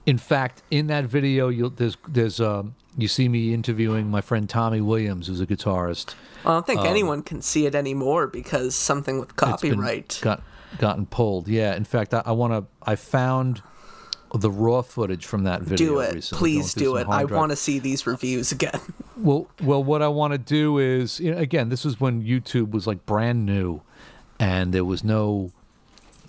In fact, in that video, you'll, there's there's um, you see me interviewing my friend Tommy Williams, who's a guitarist. I don't think anyone can see it anymore because something with Um, copyright. got gotten pulled. Yeah. In fact, I, I want to. I found the raw footage from that video. do it. recently, Please going do it. I want to see these reviews again. (laughs) Well, well, what I want to do is, you know, again, this is when YouTube was like brand new, and there was no,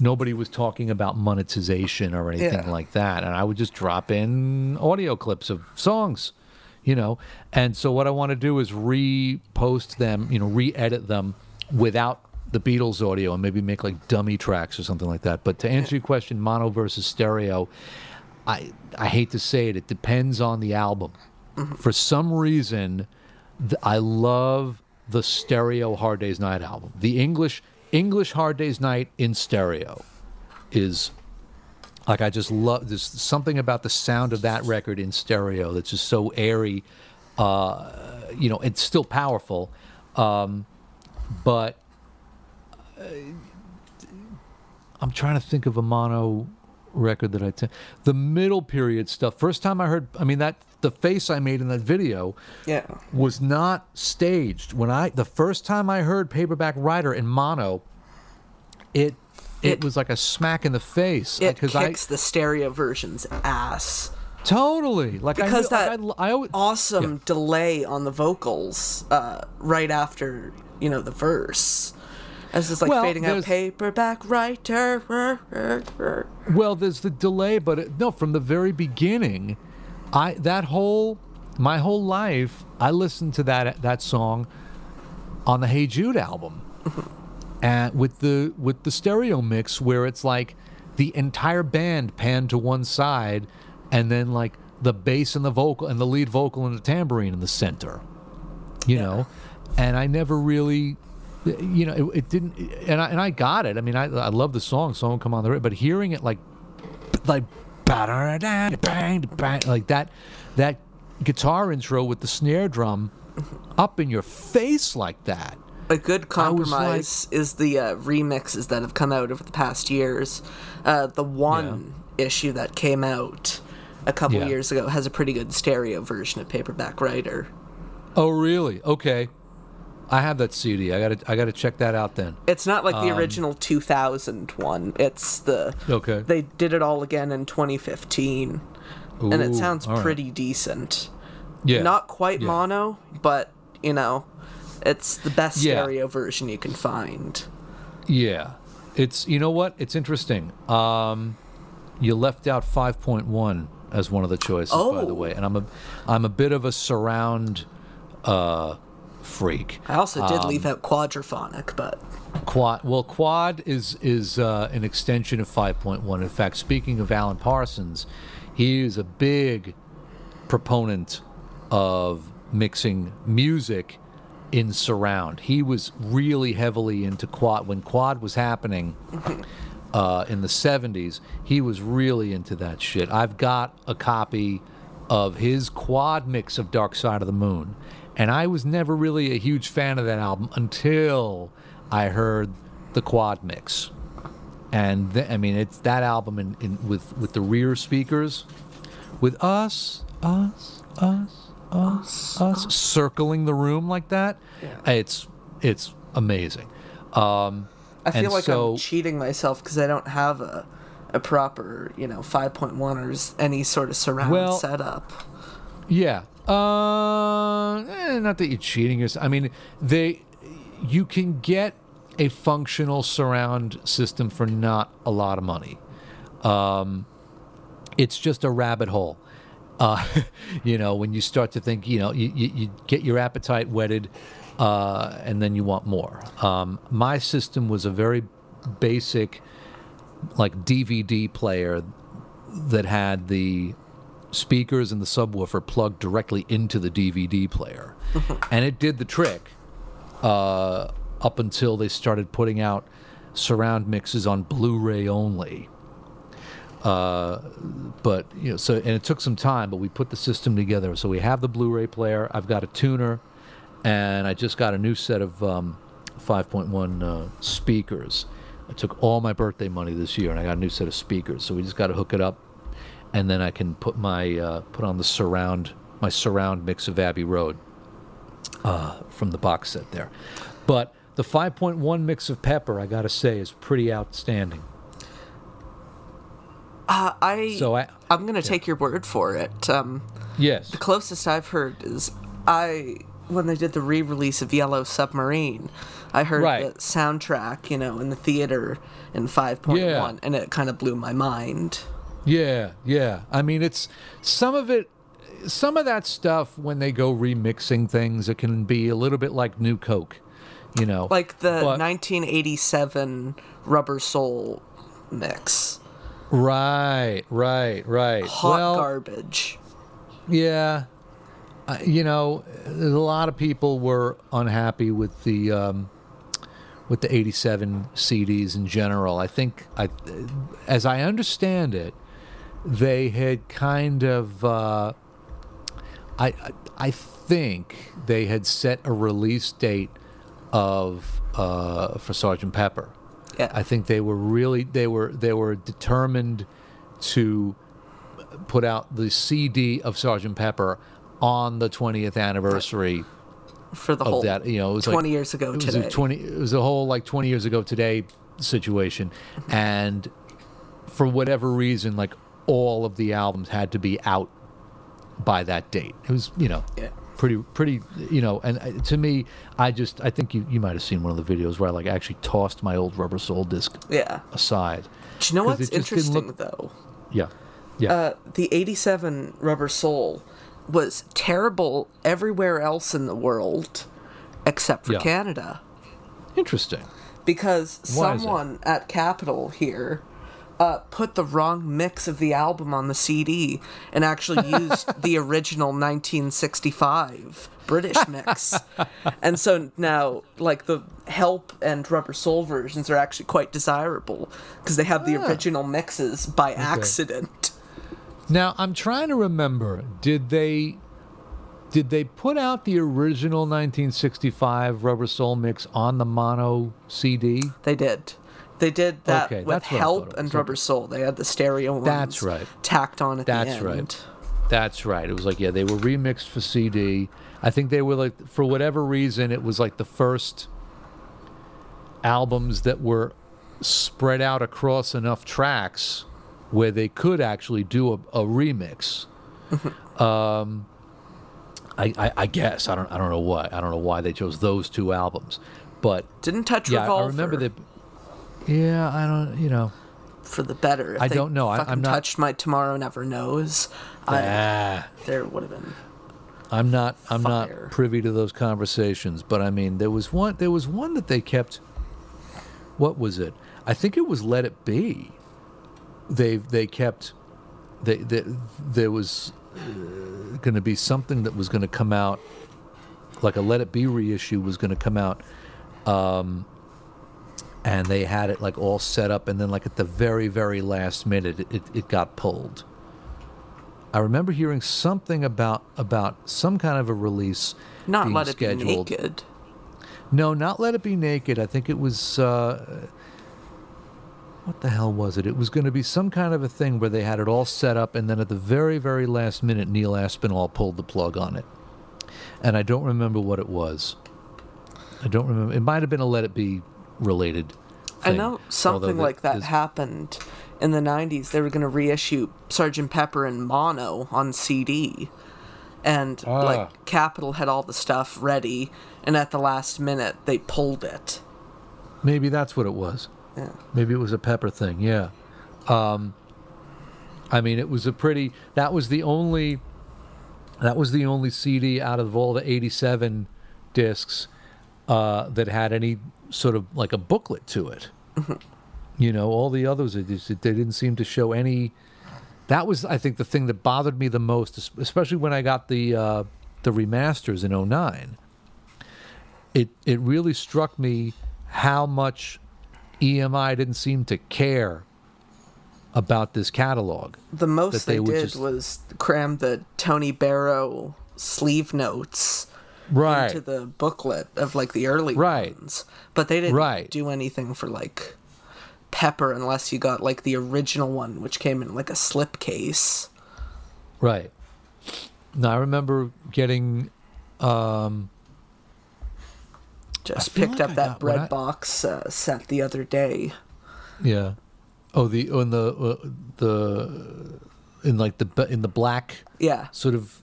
nobody was talking about monetization or anything Yeah. like that, and I would just drop in audio clips of songs, you know, and so what I want to do is repost them, you know, re-edit them without the Beatles audio and maybe make like dummy tracks or something like that. But to answer your question, mono versus stereo, I I hate to say it, it depends on the album. Mm-hmm. For some reason, th- I love the stereo Hard Day's Night album. The English English Hard Day's Night in stereo is like I just love. There's something about the sound of that record in stereo that's just so airy. Uh, you know, it's still powerful, um, but uh, I'm trying to think of a mono record that I t- the middle period stuff. First time I heard, I mean that the face I made in that video yeah. was not staged. When I the first time I heard Paperback Writer in mono, it it, It- was like a smack in the face It because I kicks the stereo version's ass. totally like Because I, that like, I, I always, Awesome Yeah. delay on the vocals uh, right after, you know, the verse. As it's like Well, fading out paperback writer. Well, there's the delay, but it, no, from the very beginning, I that whole my whole life, I listened to that that song on the Hey Jude album, mm-hmm. and with the with the stereo mix where it's like the entire band panned to one side, and then like the bass and the vocal and the lead vocal and the tambourine in the center, you know, and I never really you know, it, it didn't, and I, and I got it. I mean, I, I love the song, "Song Come on the Road," but hearing it like, like, bang, bang, like that, that guitar intro with the snare drum up in your face like that. A good compromise is the uh, remixes that have come out over the past years. Uh, the one issue that came out a couple Yeah. years ago has a pretty good stereo version of Paperback Writer. Oh, really? Okay, I have that CD. I gotta, I gotta check that out then. It's not like Um, the original 2000 one. It's the Okay. they did it all again in 2015, and it sounds all right. pretty decent. Yeah, Not quite yeah. mono, but you know, it's the best Yeah. stereo version you can find. Yeah, it's you know what? It's interesting. Um, you left out 5.1 as one of the choices, by the Oh. way, and I'm a I'm a bit of a surround uh, freak. I also did leave Um, out quadraphonic, but Quad. Well, quad is is uh, an extension of 5.1. In fact, speaking of Alan Parsons, he is a big proponent of mixing music in surround. He was really heavily into quad when quad was happening (laughs) uh, in the 70s. He was really into that shit. I've got a copy of his quad mix of Dark Side of the Moon, and I was never really a huge fan of that album until I heard the quad mix. And th- I mean, it's that album in, in with with the rear speakers, with us, us, us, us, us, circling the room like that. It's it's amazing. Um, I feel like so- I'm cheating myself because I don't have a a proper, you know, 5.1 or any sort of surround Well- setup. Yeah. Uh, eh, not that you're cheating yourself. I mean, they, you can get a functional surround system for not a lot of money. Um, it's just a rabbit hole. Uh, (laughs) you know, when you start to think, you know, you, you, you get your appetite whetted, uh, and then you want more. Um, my system was a very basic, like DVD player that had the speakers and the subwoofer plugged directly into the DVD player. (laughs) and it did the trick uh, up until they started putting out surround mixes on Blu-ray only. Uh, but you know, so and it took some time, but we put the system together. So we have the Blu-ray player. I've got a tuner, and I just got a new set of um, 5.1 uh, speakers. I took all my birthday money this year, and I got a new set of speakers. So we just got to hook it up, and then I can put my uh, put on the surround my surround mix of Abbey Road uh, from the box set there. But the 5.1 mix of Pepper, I got to say, is pretty outstanding. Uh, I So I I'm gonna take your word for it. Um, yes, the closest I've heard is I when they did the re-release of Yellow Submarine. I heard Right. the soundtrack, you know, in the theater in 5.1, Yeah. and it kind of blew my mind. Yeah, yeah. I mean, it's some of it, some of that stuff when they go remixing things, it can be a little bit like New Coke, you know. Like the But- 1987 Rubber Soul mix. Right, right, right. Hot well, garbage. yeah. Uh, you know, a lot of people were unhappy with the um, with the '87 CDs in general. I think, I, as I understand it, they had kind of. Uh, I I- think they had set a release date of uh, for Sergeant Pepper. Yeah. I think they were really they were they were determined to put out the CD of Sergeant Pepper on the 20th anniversary for the of whole that. You know, it was 20 like, years ago it was today. A 20 it was a whole like 20 years ago today situation and for whatever reason like all of the albums had to be out by that date. It was, you know, Yeah. pretty pretty you know and uh, to me i just i think you, you might have seen one of the videos where i like actually tossed my old rubber soul disc Yeah. aside Do you know what's it just didn't interesting look- though? yeah yeah Uh, the 87 Rubber Soul was terrible everywhere else in the world except for Yeah. Canada. interesting Because Why someone at Capitol here uh, put the wrong mix of the album on the CD and actually used (laughs) the original 1965 British mix. (laughs) and so now, like, the Help and Rubber Soul versions are actually quite desirable because they have the Ah. original mixes by accident. now i'm trying to remember did they did they put out the original 1965 rubber soul mix on the mono cd They did. They did that Okay, with that's what I Help and. Rubber Soul. They had the stereo ones That's right. tacked on at That's the end. That's right. That's right. It was like yeah, they were remixed for CD. I think they were like for whatever reason it was like the first albums that were spread out across enough tracks where they could actually do a, a remix. um, I, I, I guess I don't I don't know why I don't know why they chose those two albums, but Didn't touch yeah, Revolver I remember that. Yeah, I don't. You know, for the better. If I don't know. I- I'm not- touched my Tomorrow Never Knows. I, ah. there would have been. I'm not I'm Fire. not privy to those conversations, but I mean there was one there was one that they kept what was it? I think it was Let It Be. They they kept they, they there was uh, going to be something that was going to come out like a Let It Be reissue was going to come out um and they had it like all set up and then like at the very very last minute it, it, got pulled. I remember hearing something about about some kind of a release Not being Let It scheduled. Be Naked. No, not Let It Be Naked. I think it was. Uh, what the hell was it? It was going to be some kind of a thing where they had it all set up, and then at the very, very last minute, Neil Aspinall pulled the plug on it. And I don't remember what it was. I don't remember. It might have been a Let It Be related. I know something the- like that happened in the 90s. They were going to reissue Sgt. Pepper in mono on CD. And Ah. like Capitol had all the stuff ready and at the last minute they pulled it. Maybe that's what it was. Yeah. Maybe it was a pepper thing. Yeah. Um, I mean, it was a pretty. That was the only. That was the only CD out of all the '87 discs uh, that had any sort of like a booklet to it. (laughs) You know, all the others, it just, they didn't seem to show any. That was, I think, the thing that bothered me the most, especially when I got the uh, the remasters in 09. It it really struck me how much EMI didn't seem to care about this catalog. The most they, they did just- was cram the Tony Barrow sleeve notes Right. into the booklet of like the early Right. ones. But they didn't Right. do anything for like Pepper unless you got like the original one, which came in like a slipcase. Right. Now I remember getting Um, Just picked like up I that got- bread I- box uh, set the other day. yeah. Oh, the on the uh, the in like the in the black Yeah. sort of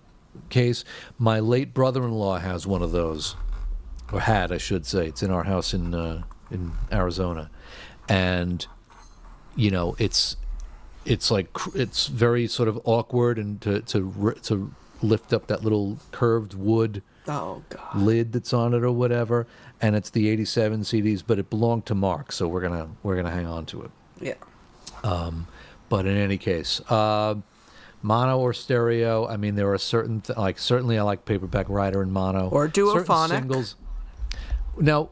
case. My late brother-in-law has one of those, or had, I should say. It's in our house in uh, in Arizona, and you know, it's it's like it's very sort of awkward and to to to lift up that little curved wood Oh god. lid that's on it or whatever, and it's the '87 CDs, but it belonged to Mark, so we're gonna we're gonna hang on to it. Yeah. Um, but in any case, uh, mono or stereo. I mean, there are certain th- like certainly I like paperback writer in mono Or Certain duophonic. singles. Now,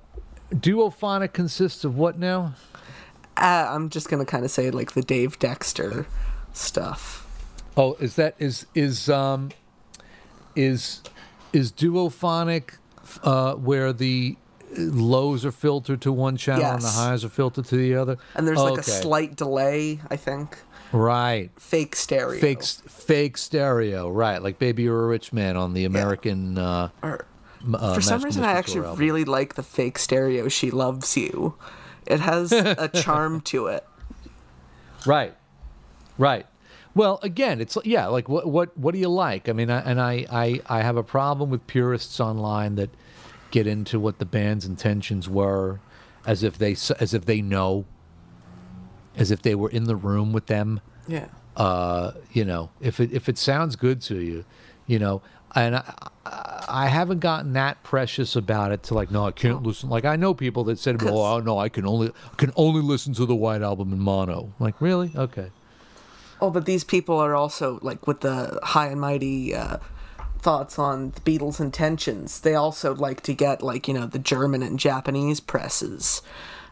duophonic consists of what now? Uh, I'm just gonna kind of say like the Dave Dexter stuff. Oh, is that is is um is is duophonic uh, where the lows are filtered to one channel and the highs are filtered to the other? And there's like a slight delay, I think. Right. Fake stereo. Fake, fake stereo, right? Like "Baby You're a Rich Man" on the American. Uh, Or, uh, for some reason, I actually album. really like the fake stereo. She loves you. It has a (laughs) charm to it. Right. Right. Well, again, it's yeah, like what what what do you like? I mean, I, and I, I I have a problem with purists online that get into what the band's intentions were, as if they as if they know, as if they were in the room with them. Yeah. Uh, you know, if it if it sounds good to you, you know, and I, I haven't gotten that precious about it to like, no, I can't listen. Like I know people that said, oh no, I can only can only listen to the White Album in mono. Like really? Okay. Oh, but these people are also like with the high and mighty uh, thoughts on the Beatles' intentions. They also like to get like you know the German and Japanese presses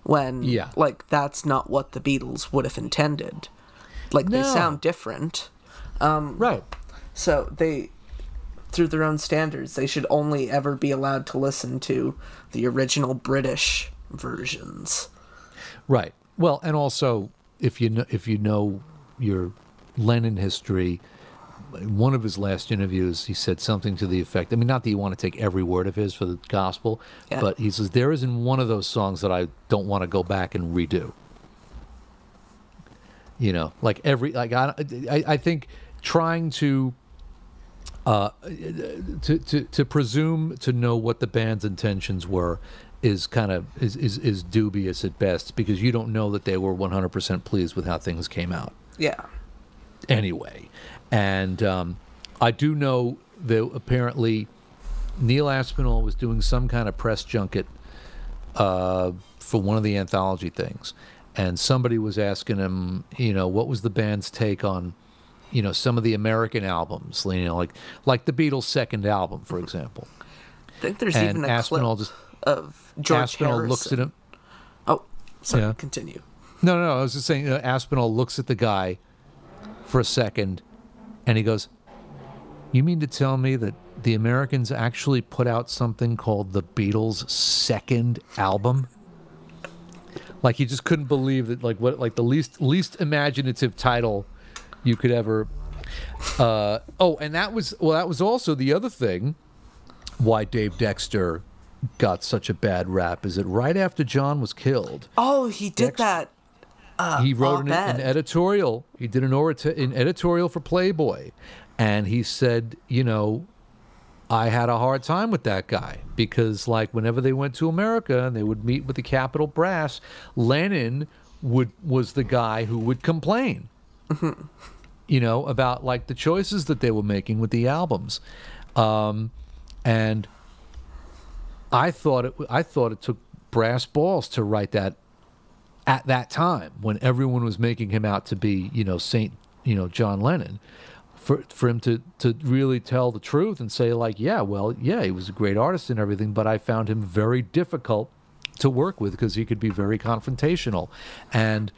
when Yeah. like that's not what the Beatles would have intended. Like they sound different, um, Right. so they through their own standards they should only ever be allowed to listen to the original British versions. Right. Well, and also if you know if you know your Lennon history, one of his last interviews, he said something to the effect. I mean, not that you want to take every word of his for the gospel, Yeah. but he says there isn't one of those songs that I don't want to go back and redo. You know, like every like I I, I think trying to. Uh, to, to to presume to know what the band's intentions were is kind of is, is is dubious at best because you don't know that they were 100% pleased with how things came out Yeah. anyway. And um, I do know that apparently Neil Aspinall was doing some kind of press junket uh, for one of the anthology things, and somebody was asking him, you know, what was the band's take on, you know, some of the American albums, you know, like like the Beatles' second album, for example. I think there's And even a Aspinall clip just of George Aspinall Harrison. looks at him. Oh, sorry. Yeah. Continue. No, no, no. I was just saying, uh, Aspinall looks at the guy for a second, and he goes, "You mean to tell me that the Americans actually put out something called the Beatles' second album?" Like he just couldn't believe that, like what, like the least least imaginative title you could ever. Uh, oh, and that was well, that was also the other thing why Dave Dexter got such a bad rap is that right after John was killed, Oh, he did Next- that. He wrote an, an editorial. He did an, orata- an editorial for Playboy, and he said, you know, I had a hard time with that guy because, like, whenever they went to America and they would meet with the Capitol brass, Lennon would was the guy who would complain, you know, about like the choices that they were making with the albums, um, and I thought it I thought it took brass balls to write that at that time when everyone was making him out to be, you know, Saint, you know, John Lennon, for for him to to really tell the truth and say like, yeah, well, yeah, he was a great artist and everything, but I found him very difficult to work with because he could be very confrontational, and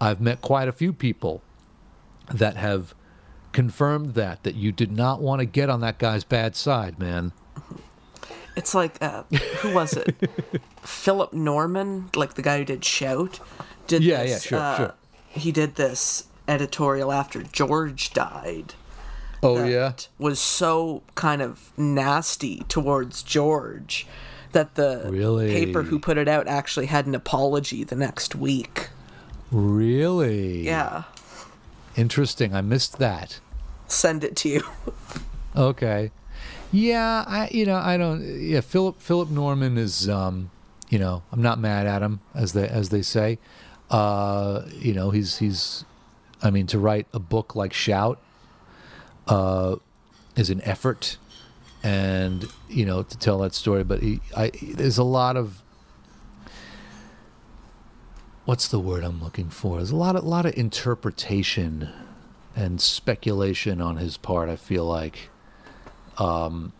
I've met quite a few people that have confirmed that that you did not want to get on that guy's bad side, man. It's like uh, who was it? (laughs) Philip Norman, like the guy who did Shout. Did Yeah, this, yeah, sure, uh, sure. He did this editorial after George died. Oh that was so kind of nasty towards George that the Really? paper who put it out actually had an apology the next week. really? Yeah. Interesting. I missed that. Send it to you. Okay. Yeah, I you know, I don't yeah, Philip Philip Norman is um, you know, I'm not mad at him as they as they say. Uh, you know, he's he's I mean to write a book like Shout uh is an effort and you know to tell that story but he I there's a lot of what's the word I'm looking for? There's a lot of lot of interpretation and speculation on his part. I feel like, um,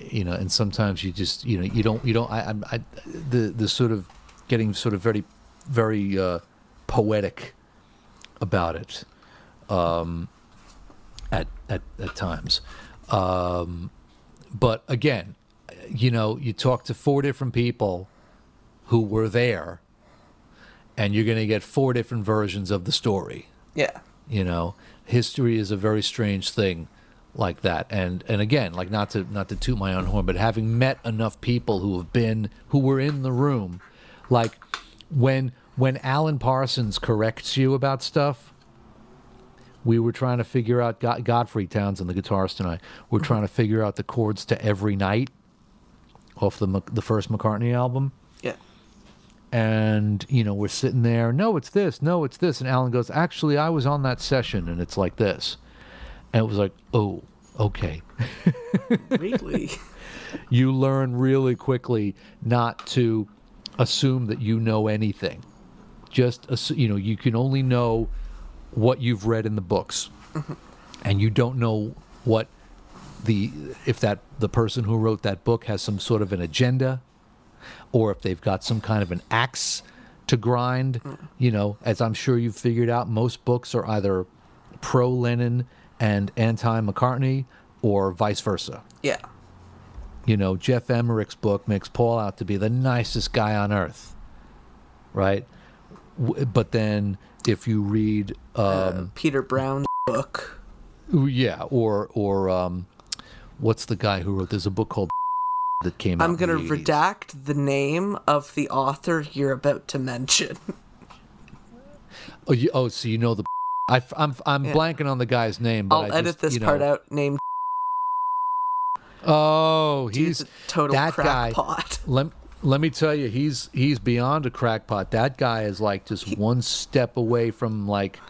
you know, and sometimes you just you know you don't you don't I I, I the the sort of getting sort of very very uh, poetic about it um, at at at times. Um, but again, you know, you talk to four different people who were there, and you're going to get four different versions of the story. Yeah. You know, history is a very strange thing like that. And and again, like not to not to toot my own horn, but having met enough people who have been who were in the room, like when when Alan Parsons corrects you about stuff, we were trying to figure out God, Godfrey Townsend, the guitarist tonight. We're mm-hmm. trying to figure out the chords to Every Night off the the first McCartney album Yeah. and you know we're sitting there no it's this no it's this and alan goes actually i was on that session and it's like this and it was like oh okay. (laughs) Really? you learn really quickly not to assume that you know anything. Just you know you can only know what you've read in the books. Mm-hmm. And you don't know what the if that the person who wrote that book has some sort of an agenda or if they've got some kind of an axe to grind. Mm. You know as i'm sure you've figured out most books are either pro lennon and anti mccartney or vice versa yeah. you know, Geoff Emerick's book makes Paul out to be the nicest guy on earth, right? W- But then if you read, um, Peter Brown's book. yeah, or or um, what's the guy who wrote? There's a book called (laughs) that came out. I'm gonna the redact the name of the author you're about to mention. Oh, you, oh, so you know the. I, am I'm Yeah. blanking on the guy's name, but I'll I just, edit this you know, part out. Named Oh, he's total that guy. crackpot. (laughs) Let let me tell you, he's he's beyond a crackpot. That guy is like just one step away from like,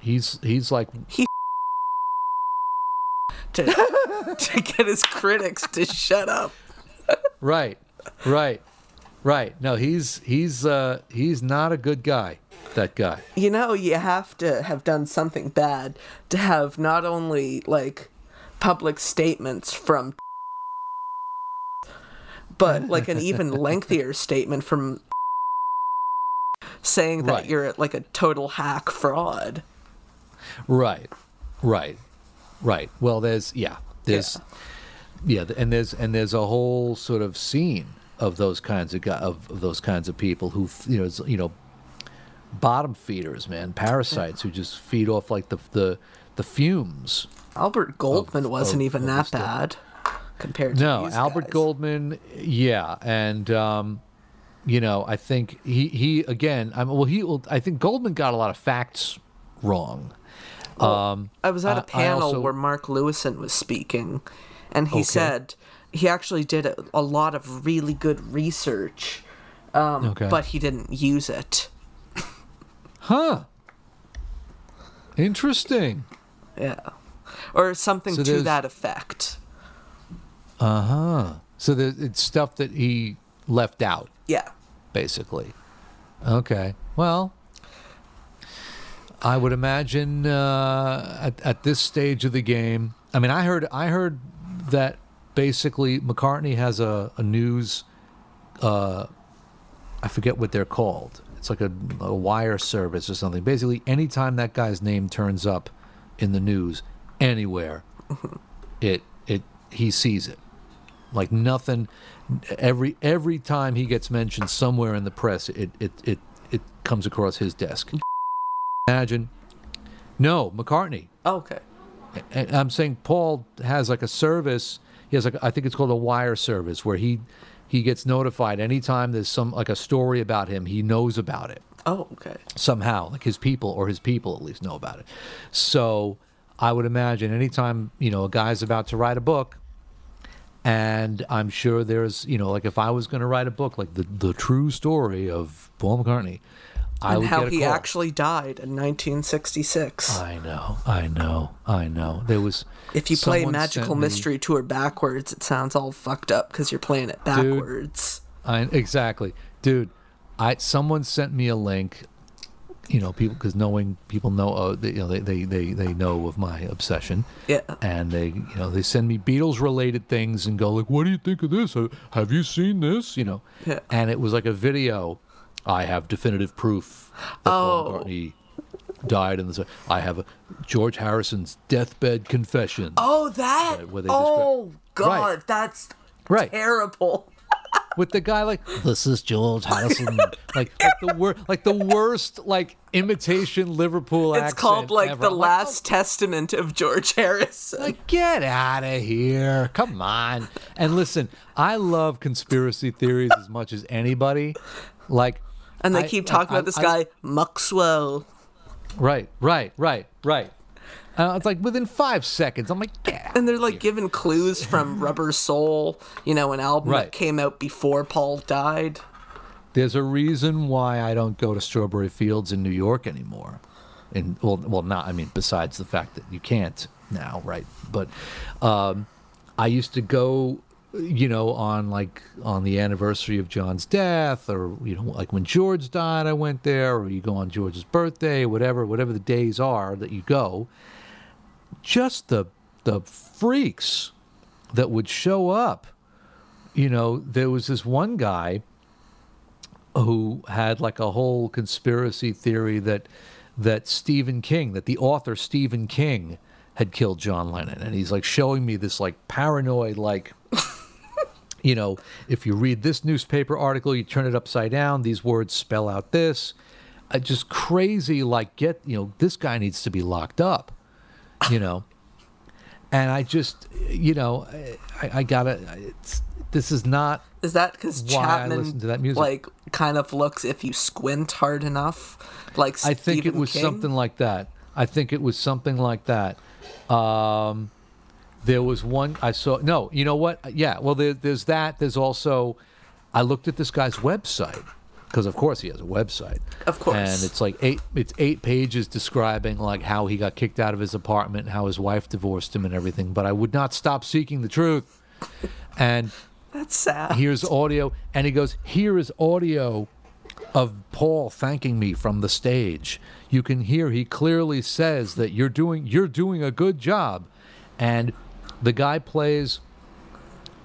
he's he's like he (laughs) to to get his critics to shut up. (laughs) right, right, right. No, he's he's uh he's not a good guy. That guy. You know, you have to have done something bad to have not only like public statements from (laughs) but like an even (laughs) lengthier statement from saying that Right. you're like a total hack fraud. Right, right, right. Well, there's yeah, there's yeah, th- and there's and there's a whole sort of scene of those kinds of guy, of, of those kinds of people who you know you know bottom feeders, man, parasites who just feed off like the the the fumes. Albert Goldman Of- wasn't of- even that stuff. bad. compared to No, Albert guys. Goldman, yeah, and um, you know, I think he he again. I mean, well, he well, I think Goldman got a lot of facts wrong. Um, I was at a panel also- where Mark Lewisohn was speaking, and he Okay. said he actually did a, a lot of really good research, um, Okay. but he didn't use it. huh? Interesting. Yeah, or something So to that effect. Uh huh. So it's stuff that he left out, Yeah. basically. Okay. Well, I would imagine uh, at at this stage of the game. I mean, I heard I heard that basically McCartney has a, a news. Uh, I forget what they're called. It's like a, a wire service or something. Basically, anytime that guy's name turns up in the news anywhere, it it he sees it. Like nothing. Every every time he gets mentioned somewhere in the press, it it it, it comes across his desk. Imagine. No, McCartney. Okay. I'm saying Paul has like a service. He has like I think it's called a wire service where he he gets notified anytime there's some like a story about him. He knows about it Oh, okay. somehow. Like his people or his people at least know about it. So I would imagine anytime you know a guy's about to write a book, and I'm sure there's you know like if I was going to write a book like the the true story of Paul McCartney, I and how he call. actually died in 1966. I know, I know, I know. There was. if you play Magical sent me- Mystery Tour backwards, it sounds all fucked up because you're playing it backwards. I exactly, dude. I someone sent me a link. You know, people because knowing people know, uh, they, you know, they, they they they know of my obsession. Yeah. And they, you know, they send me Beatles related things and go like, "What do you think of this? Have you seen this?" You know. Yeah. And it was like a video. I have definitive proof that Paul Oh. McCartney died in the. I have a George Harrison's deathbed confession. Oh, that. Right, oh, God. Right. That's Right. terrible. (laughs) with the guy like this is George Harrison, (laughs) like like the wor- like the worst like imitation Liverpool It's accent called like ever. the I'm last oh. testament of George Harrison. Like, get out of here! Come on. And listen, I love conspiracy theories as much as anybody. Like, and they I- keep talking I- about this I- guy, Maxwell. right, right, right, right. Uh, it's like within five seconds, I'm like, get out. And they're like giving clues from (laughs) Rubber Soul, you know, an album Right. that came out before Paul died. There's a reason why I don't go to Strawberry Fields in New York anymore. And well, well, not. I mean, besides the fact that you can't now, right? But um, I used to go, you know, on like on the anniversary of John's death, or you know, like when George died, I went there, or you go on George's birthday, whatever, whatever the days are that you go. Just the the freaks that would show up. You know, there was this one guy who had like a whole conspiracy theory that that Stephen King, that the author Stephen King had killed John Lennon, and he's like showing me this like paranoid like. You know, if you read this newspaper article, you turn it upside down. These words spell out this. Uh, just crazy, like get you know, this guy needs to be locked up. You know, and I just, you know, I, I gotta. It's this is not Is that because Chapman that like kind of looks if you squint hard enough, like I think it was King? something like that. I think it was something like that. Um, there was one I saw. No, you know what? Yeah. Well, there, there's that. There's also. I looked at this guy's website because, of course, he has a website. Of course. And it's like eight. It's eight pages describing like how he got kicked out of his apartment, how his wife divorced him, and everything. But I would not stop seeking the truth. And That's sad. here's audio and he goes here is audio of paul thanking me from the stage you can hear he clearly says that you're doing you're doing a good job and the guy plays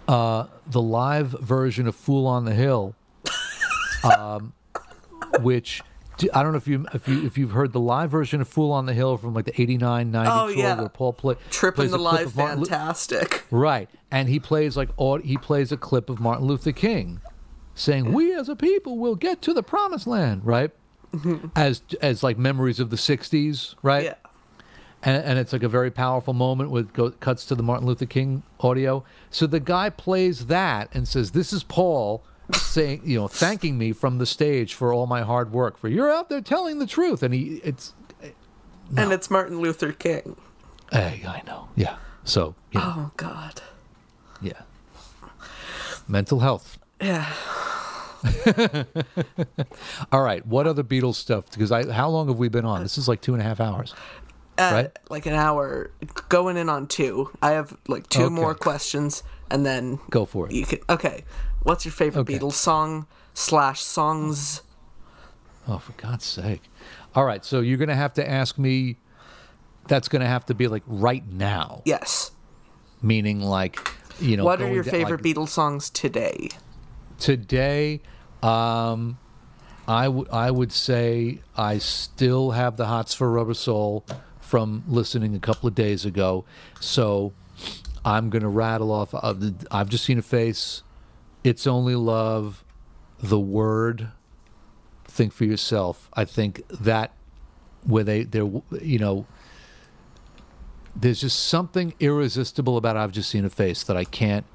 uh, the live version of fool on the hill (laughs) um, which I don't know if you if you if you've heard the live version of Fool on the Hill from like the 89 90 Oh, tour yeah. where Paul play, Tripping plays the live of Martin Lu- fantastic. (laughs) Right, and he plays like he plays a clip of Martin Luther King, saying, "We as a people will get to the promised land." Right, as as like memories of the '60s. Right, Yeah. And, and it's like a very powerful moment with go, cuts to the Martin Luther King audio. So the guy plays that and says, "This is Paul." saying you know thanking me from the stage for all my hard work for you're out there telling the truth and he it's And it's Martin Luther King. hey i know yeah so you know, Oh God. yeah mental health Yeah. (laughs) all right what other beatles stuff because i how long have we been on this is like two and a half hours Uh, Right. Like an hour, going in on two. I have like two Okay. more questions, and then go for it you can. Okay, what's your favorite Okay. Beatles song slash songs? Oh, for God's sake. All right, so you're going to have to ask me. That's going to have to be like right now, Yes. meaning like, you know. what are your favorite like, Beatles songs today? today? Um, I would I would say I still have the hots for Rubber Soul from listening a couple of days ago, so I'm going to rattle off. I've just seen a face. It's only love. The word. Think for yourself. I think that where they they're you know there's just something irresistible about I've just seen a face that I can't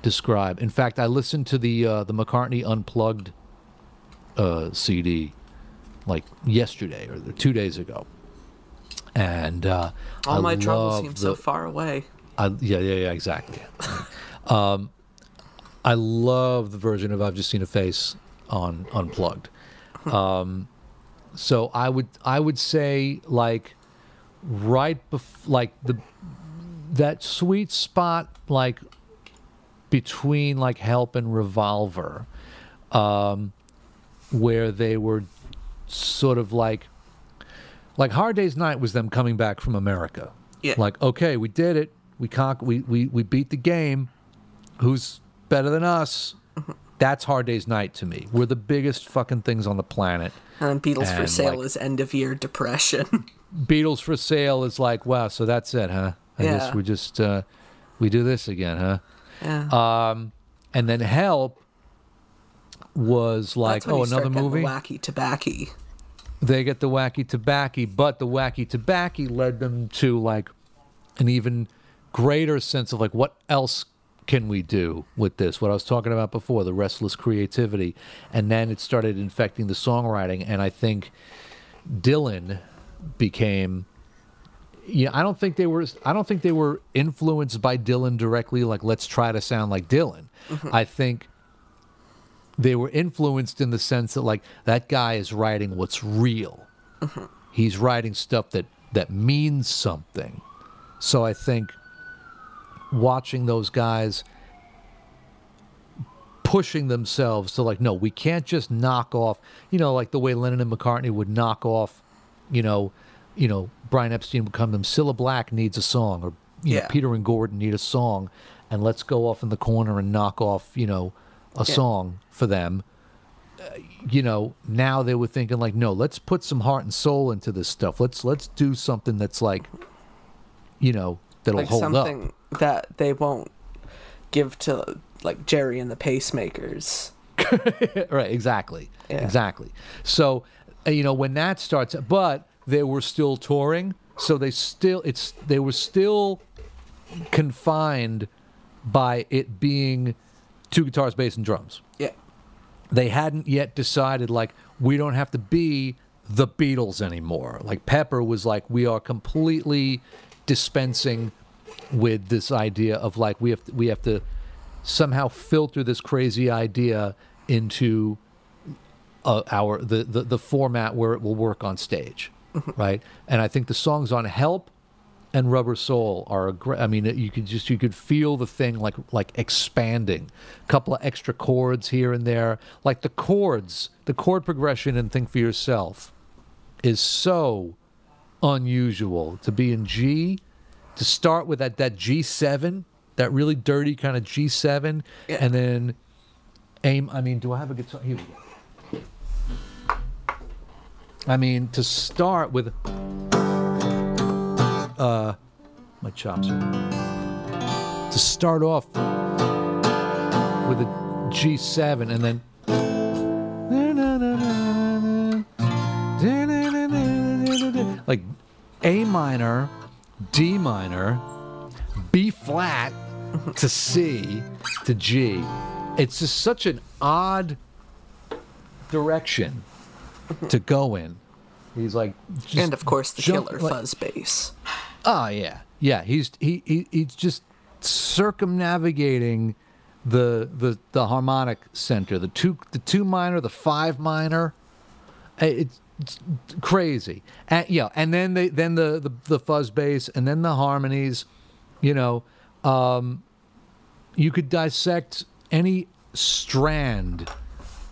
describe. In fact, I listened to the uh, the McCartney Unplugged uh, CD like yesterday or two days ago, and uh, All I my troubles seem so far away. I, yeah, yeah, yeah, exactly. um, I love the version of "I've Just Seen a Face" on Unplugged. Um, so I would, I would say like right bef- like the that sweet spot like between like Help and Revolver, um, where they were sort of like like Hard Day's Night was them coming back from America. Yeah. Like, okay, we did it. We con- we, we we beat the game. Who's better than us? That's Hard Day's Night to me. We're the biggest fucking things on the planet. And Beatles for Sale like- is end of year depression. (laughs) Beatles for sale is like, wow, so that's it, huh? I Yeah. guess we just uh, we do this again, huh? yeah. Um, and then Help was like, oh, another movie. Wacky tobacco. They get the wacky tobacco, but the wacky tobacco led them to like an even greater sense of like what else can we do with this? What I was talking about before, the restless creativity, and then it started infecting the songwriting, and I think Dylan became. Yeah, I don't think they were. I don't think they were influenced by Dylan directly. Like, let's try to sound like Dylan. Mm-hmm. I think they were influenced in the sense that like that guy is writing what's real. Uh-huh. He's writing stuff that that means something. So I think watching those guys pushing themselves to like no, we can't just knock off, you know, like the way Lennon and McCartney would knock off, you know, you know, Brian Epstein would come to them, Cilla Black needs a song or you know, Peter and Gordon need a song and let's go off in the corner and knock off, you know, a Yeah. song for them. Uh, you know, now they were thinking like, no, let's put some heart and soul into this stuff. Let's let's do something that's like, you know, that'll like hold something up. that they won't give to like Gerry and the Pacemakers. (laughs) right, exactly, Yeah. exactly. So, uh, you know, when that starts, but they were still touring, so they still it's they were still confined by it being two guitars, bass, and drums. Yeah. they hadn't yet decided like we don't have to be the Beatles anymore. Like Pepper was like we are completely dispensing with this idea of like we have to, we have to somehow filter this crazy idea into uh, our the, the the format where it will work on stage, right? And I think the songs on Help and Rubber Soul are a great. I mean, you could just you could feel the thing like like expanding. A couple of extra chords here and there, like the chords, the chord progression in Think for Yourself is so unusual to be in G, to start with that that G seven, that really dirty kind of G seven, Yeah. and then aim. I mean, do I have a guitar? Here we go. I mean, to start with uh, my chops. To start off with a G7 and then. Like A minor, D minor, B flat to C to G. It's just such an odd direction to go in. He's like, just and of course the jump- killer like- fuzz bass. Oh yeah, yeah. He's he, he he's just circumnavigating the the the harmonic center, the two the two minor, the five minor. Eh, It's, it's crazy, and yeah, and then they then the, the the fuzz bass, and then the harmonies. You know, um, you could dissect any strand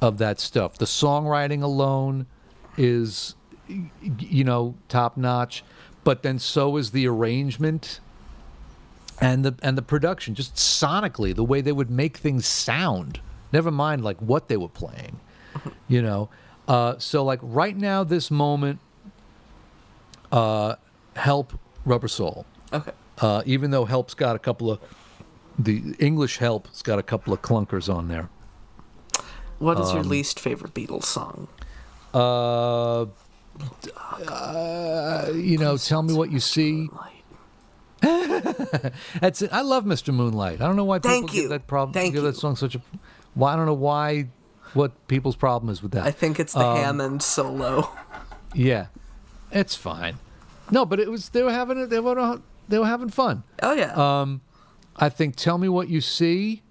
of that stuff. The songwriting alone is, you know, top notch, but then so is the arrangement and the and the production. Just sonically, the way they would make things sound. Never mind like what they were playing, (laughs) you know. Uh, so like right now, this moment, uh, help Rubber Soul Okay. uh, even though Help's got a couple of the English Help's got a couple of clunkers on there. What is your Um, least favorite Beatles song? Uh, uh, you know, tell me what you see. (laughs) That's it. I love Mr. Moonlight. I don't know why people Thank give that problem. Thank give you. that song such a. Why I don't know why. What people's problem is with that? I think it's the Um, Hammond solo. (laughs) Yeah, it's fine. No, but it was they were having it. They were they were having fun. Oh yeah. Um, I think "Tell Me What You See"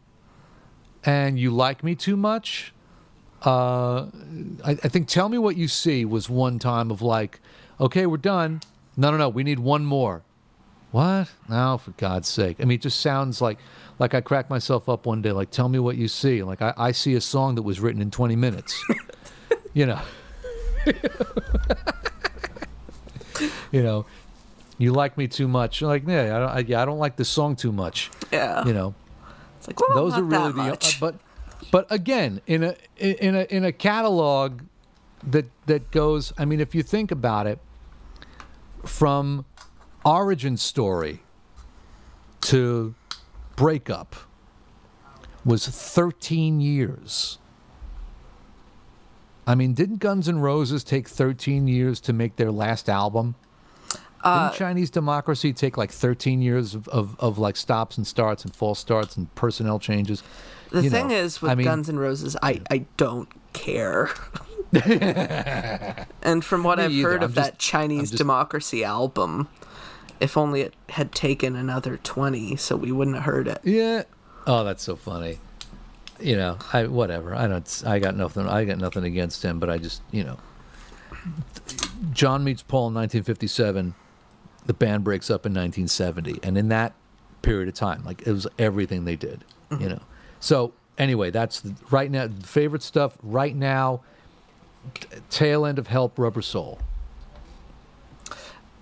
and "You Like Me Too Much." Uh, I, I think "Tell Me What You See" was one time of like, okay, we're done. No, no, no, we need one more. What? No, for God's sake! I mean, it just sounds like like I cracked myself up one day. Like, tell me what you see. Like, I, I see a song that was written in 20 minutes. (laughs) you know. (laughs) you know, you like me too much. Like, yeah, I don't, I, yeah, I don't like this song too much. yeah. You know, It's like, well, those are really the. Uh, but, but again, in a in a in a catalog that that goes. I mean, if you think about it, from origin story to breakup was 13 years. I mean, didn't Guns N' Roses take 13 years to make their last album? Uh, Didn't Chinese Democracy take like 13 years of, of, of like stops and starts and false starts and personnel changes? The thing know, is with I mean, Guns N' Roses, I I don't care. (laughs) and from what Me I've either. heard I'm of just- that Chinese just- Democracy album, if only it had taken another twenty, so we wouldn't have heard it. Yeah. Oh, that's so funny. You know, I whatever. I don't. I got nothing. I got nothing against him, but I just you know. John meets Paul in 1957. The band breaks up in 1970, and in that period of time, like it was everything they did. You mm-hmm. know. So anyway, that's the, right now favorite stuff right now. Tail end of Help, Rubber Soul.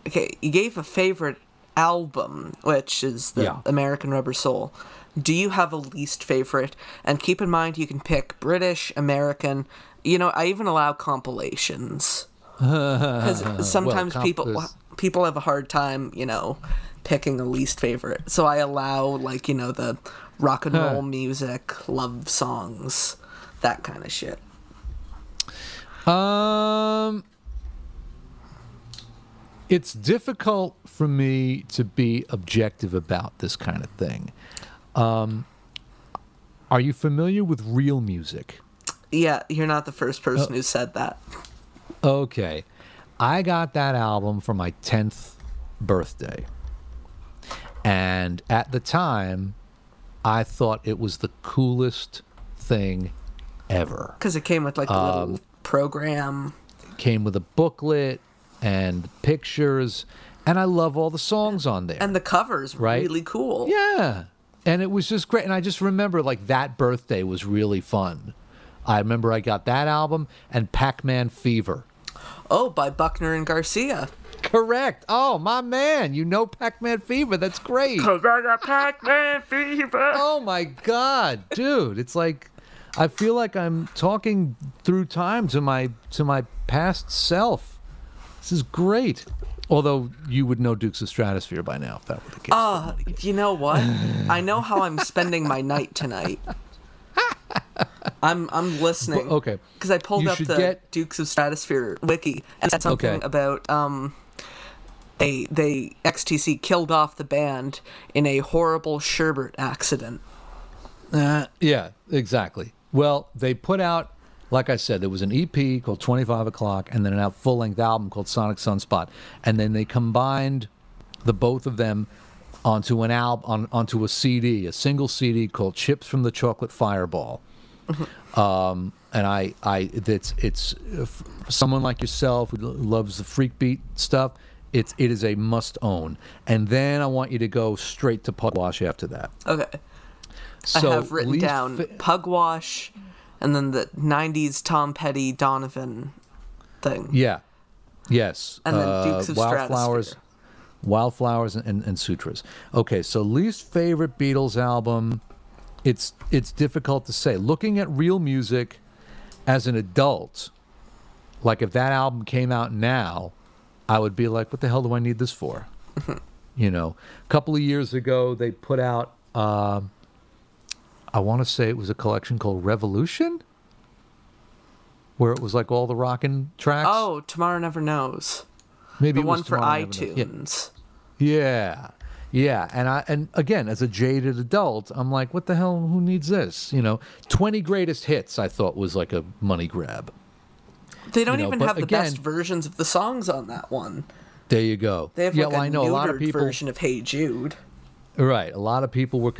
Okay, you gave a favorite album, which is the Yeah. American Rubber Soul. Do you have a least favorite? And keep in mind, you can pick British, American. You know, I even allow compilations (laughs) because sometimes comp- people there's- people have a hard time, you know, picking a least favorite. So I allow like you know the rock and roll music, love songs, that kind of shit. Um, it's difficult for me to be objective about this kind of thing. Um, are you familiar with real music? Yeah, you're not the first person who said that. Okay. I got that album for my 10th birthday. And at the time, I thought it was the coolest thing ever. Because it came with like a Um, little program. came with a booklet and pictures and i love all the songs on there And the cover's Right? really cool. yeah and it was just great and i just remember like that birthday was really fun i remember i got that album and pac-man fever Oh, by Buckner and Garcia. Correct oh my man you know pac-man fever that's great Because I got Pac-Man fever. oh my god dude it's like i feel like i'm talking through time to my to my past self this is great although you would know dukes of stratosphear by now if that were the case Uh, you know what? I know how I'm spending my night tonight. I'm I'm listening. But- okay. Because I pulled You up the get- Dukes of Stratosphear wiki and it said something Okay. about um they XTC killed off the band in a horrible sherbet accident. Uh, yeah, exactly. Well, they put out, like I said, there was an EP called 25 O'Clock and then a full length album called Psonic Psunspot. And then they combined the both of them onto an album, on, onto a CD, a single CD called Chips from the Chocolate Fireball. Um, and I, I, it's, it's someone like yourself who loves the freak beat stuff. It's, it is a must own. And then I want you to go straight to Pugwash after that. Okay. So I have written down fa- Pugwash and then the 90s Tom Petty Donovan thing. Yeah. Yes. And then uh, Dukes of Wildflowers, Stratosphear. Wildflowers, and, and, and Sutras. Okay, so least favorite Beatles album. It's it's difficult to say. Looking at real music as an adult, like if that album came out now, I would be like, what the hell do I need this for? (laughs) you know, a couple of years ago they put out. Uh, I want to say it was a collection called Revolution, where it was like all the rockin' tracks. Oh, Tomorrow Never Knows. Maybe The it was one for Knows. Yeah. iTunes. Yeah. Yeah, and I and again as a jaded adult, I'm like, what the hell? Who needs this? You know, 20 greatest hits. I thought was like a money grab. They don't know, even have the best versions of the songs on that one. There you go. They have yeah, like well, a I know a lot of neutered people. version of Hey Jude. Right, a lot of people were.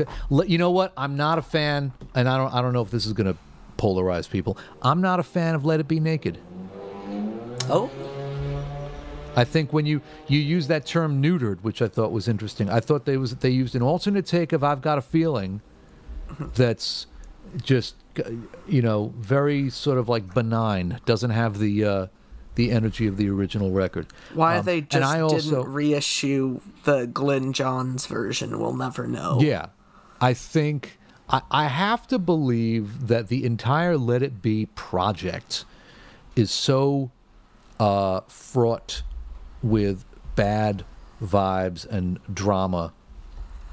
You know what? I'm not a fan, and I don't. I don't know if this is going to polarize people. I'm not a fan of Let It Be Naked. Oh, I think when you you use that term neutered, which I thought was interesting, I thought they was they used an alternate take of "I've Got a Feeling," that's just you know very sort of like benign, doesn't have the uh, the energy of the original record. why Um, they and just I didn't reissue the Glyn Johns version, we'll never know. Yeah, I think I, I have to believe that the entire Let It Be project is so uh, fraught with bad vibes and drama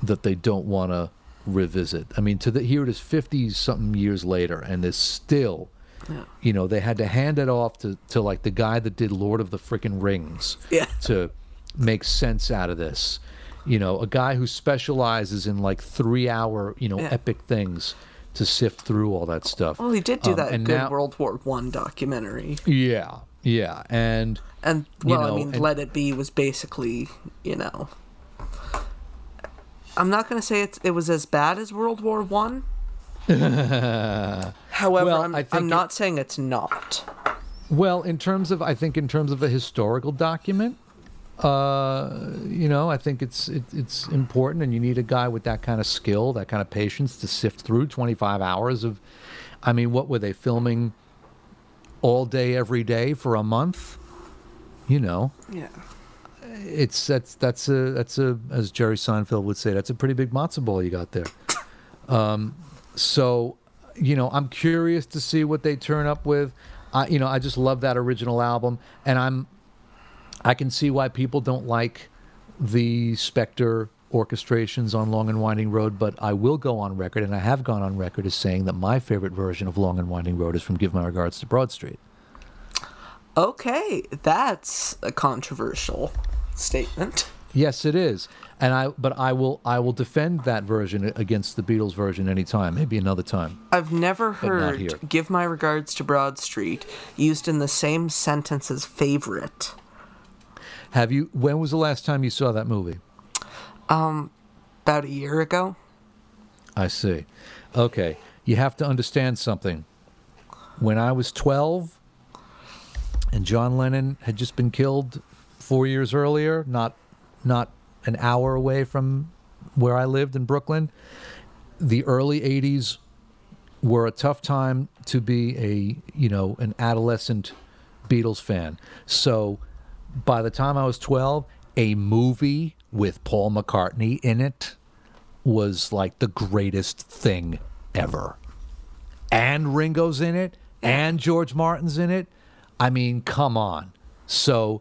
that they don't want to revisit. I mean, to the here it is, fifty something years later, and there's still. You know, they had to hand it off to, to like the guy that did Lord of the Frickin' Rings Yeah. (laughs) to make sense out of this. You know, a guy who specializes in like three hour, you know, Yeah. epic things to sift through all that stuff. Well, he did do Um, that and good now- World War One documentary, Yeah, yeah, and and You well, know, I mean, and- Let It Be was basically, you know, I'm not gonna say it's it was as bad as World War One. (laughs) However, Well, I'm, I'm it- not saying it's not. well, in terms of, I think in terms of a historical document, uh, you know, I think it's it, it's important, and you need a guy with that kind of skill, that kind of patience to sift through 25 hours of. I mean, what were they filming? All day, every day for a month. You know, Yeah. It's that's that's a that's a as Jerry Seinfeld would say that's a pretty big matzo ball you got there. Um, so, you know, I'm curious to see what they turn up with. I you know I just love that original album, and I'm I can see why people don't like the Spector orchestrations on Long and Winding Road, but I will go on record, and I have gone on record as saying that my favorite version of Long and Winding Road is from Give My Regards to Broad Street. Okay, that's a controversial statement. Yes, it is, and I but I will I will defend that version against the Beatles version anytime, maybe another time. I've never heard "Give my regards to Broad Street" used in the same sentence as "favorite." Have you? When was the last time you saw that movie? Um, about a year ago. I see. Okay, you have to understand something. When I was twelve, and John Lennon had just been killed four years earlier, not not an hour away from where I lived in Brooklyn. The early '80s were a tough time to be a you know an adolescent Beatles fan. So by the time I was 12, a movie with Paul McCartney in it was like the greatest thing ever. And Ringo's in it, and George Martin's in it. I mean, come on. So,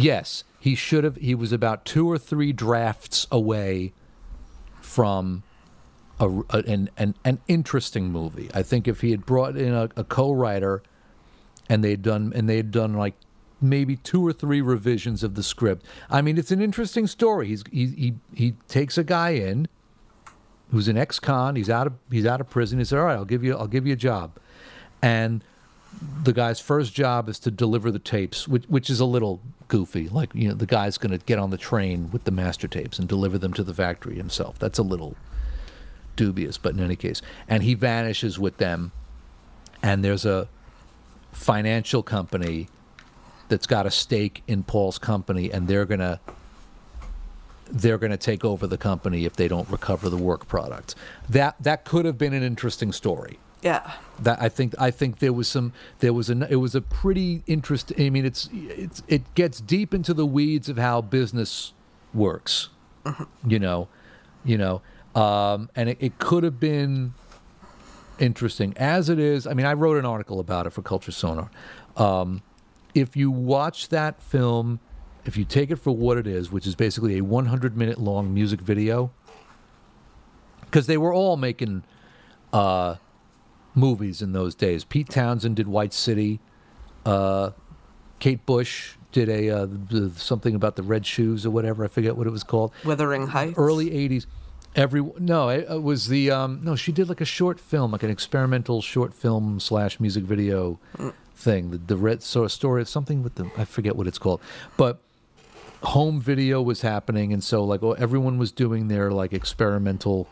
yes, he should have. He was about two or three drafts away from a, a- an, an, an interesting movie. I think if he had brought in a, a co-writer and they'd done and they'd done like maybe two or three revisions of the script. I mean, it's an interesting story. He's he he, he takes a guy in who's an ex-con. He's out of he's out of prison. He said, "All right, I'll give you I'll give you a job," and the guy's first job is to deliver the tapes, which which is a little goofy. Like you know, the guy's going to get on the train with the master tapes and deliver them to the factory himself. That's a little dubious, but in any case, and he vanishes with them, and there's a financial company that's got a stake in Paul's company, and they're gonna they're gonna take over the company if they don't recover the work product. That that could have been an interesting story. Yeah. That I think I think there was some there was a it was a pretty interesting. I mean, it's it's it gets deep into the weeds of how business works. You know, you know, um, and it, it could have been interesting as it is. I mean, I wrote an article about it for Culture Sonar. Um, if you watch that film, if you take it for what it is, which is basically a 100 minute long music video, because they were all making uh, movies in those days. Pete Townshend did White City. Uh, Kate Bush did a uh, something about the red shoes or whatever. I forget what it was called. Wuthering Heights. Early '80s. Every no, it, it was the um, no. She did like a short film, like an experimental short film slash music video thing. The, the red so story, something with the I forget what it's called, but home video was happening, and so like oh, everyone was doing their like experimental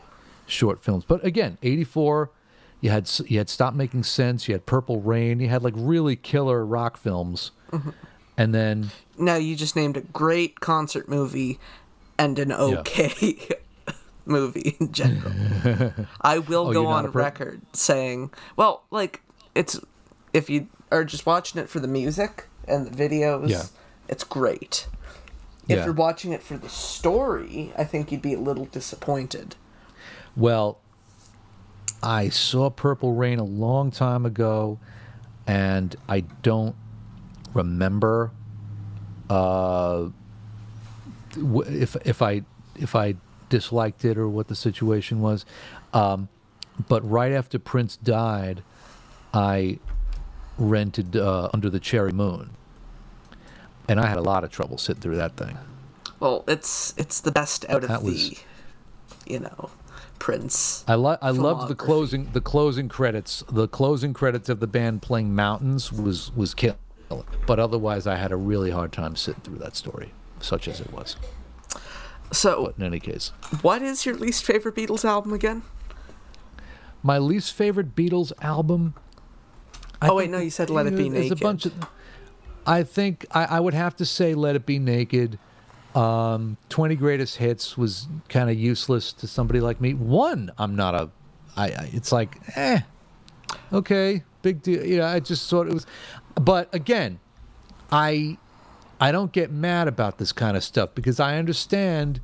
short films. But again, '84, you had you had Stop Making Sense, you had Purple Rain, you had like really killer rock films, mm-hmm. and then No, you just named a great concert movie and an okay (laughs) movie in general. (laughs) I will Oh, go on record saying, well, like it's if you are just watching it for the music and the videos, Yeah. it's great. If Yeah. you're watching it for the story, I think you'd be a little disappointed. Well, I saw Purple Rain a long time ago, and I don't remember uh, if if I if I disliked it or what the situation was. Um, but right after Prince died, I rented uh, Under the Cherry Moon, and I had a lot of trouble sitting through that thing. Well, it's it's the best out of That the, was- you know, Prince. I lo- I loved the closing the closing credits. The closing credits of the band playing Mountains was was killer. But otherwise, I had a really hard time sitting through that story, such as it was. So, But in any case, what is your least favorite Beatles album again? my least favorite Beatles album. I Oh, wait, no, you said Let It Be there's Naked. a bunch of. I think I, I would have to say Let It Be Naked. Um, Twenty Greatest Hits was kind of useless to somebody like me. One, I'm not a. I, I it's like eh, okay, big deal. You know, I just thought it was. But again, I I don't get mad about this kind of stuff because I understand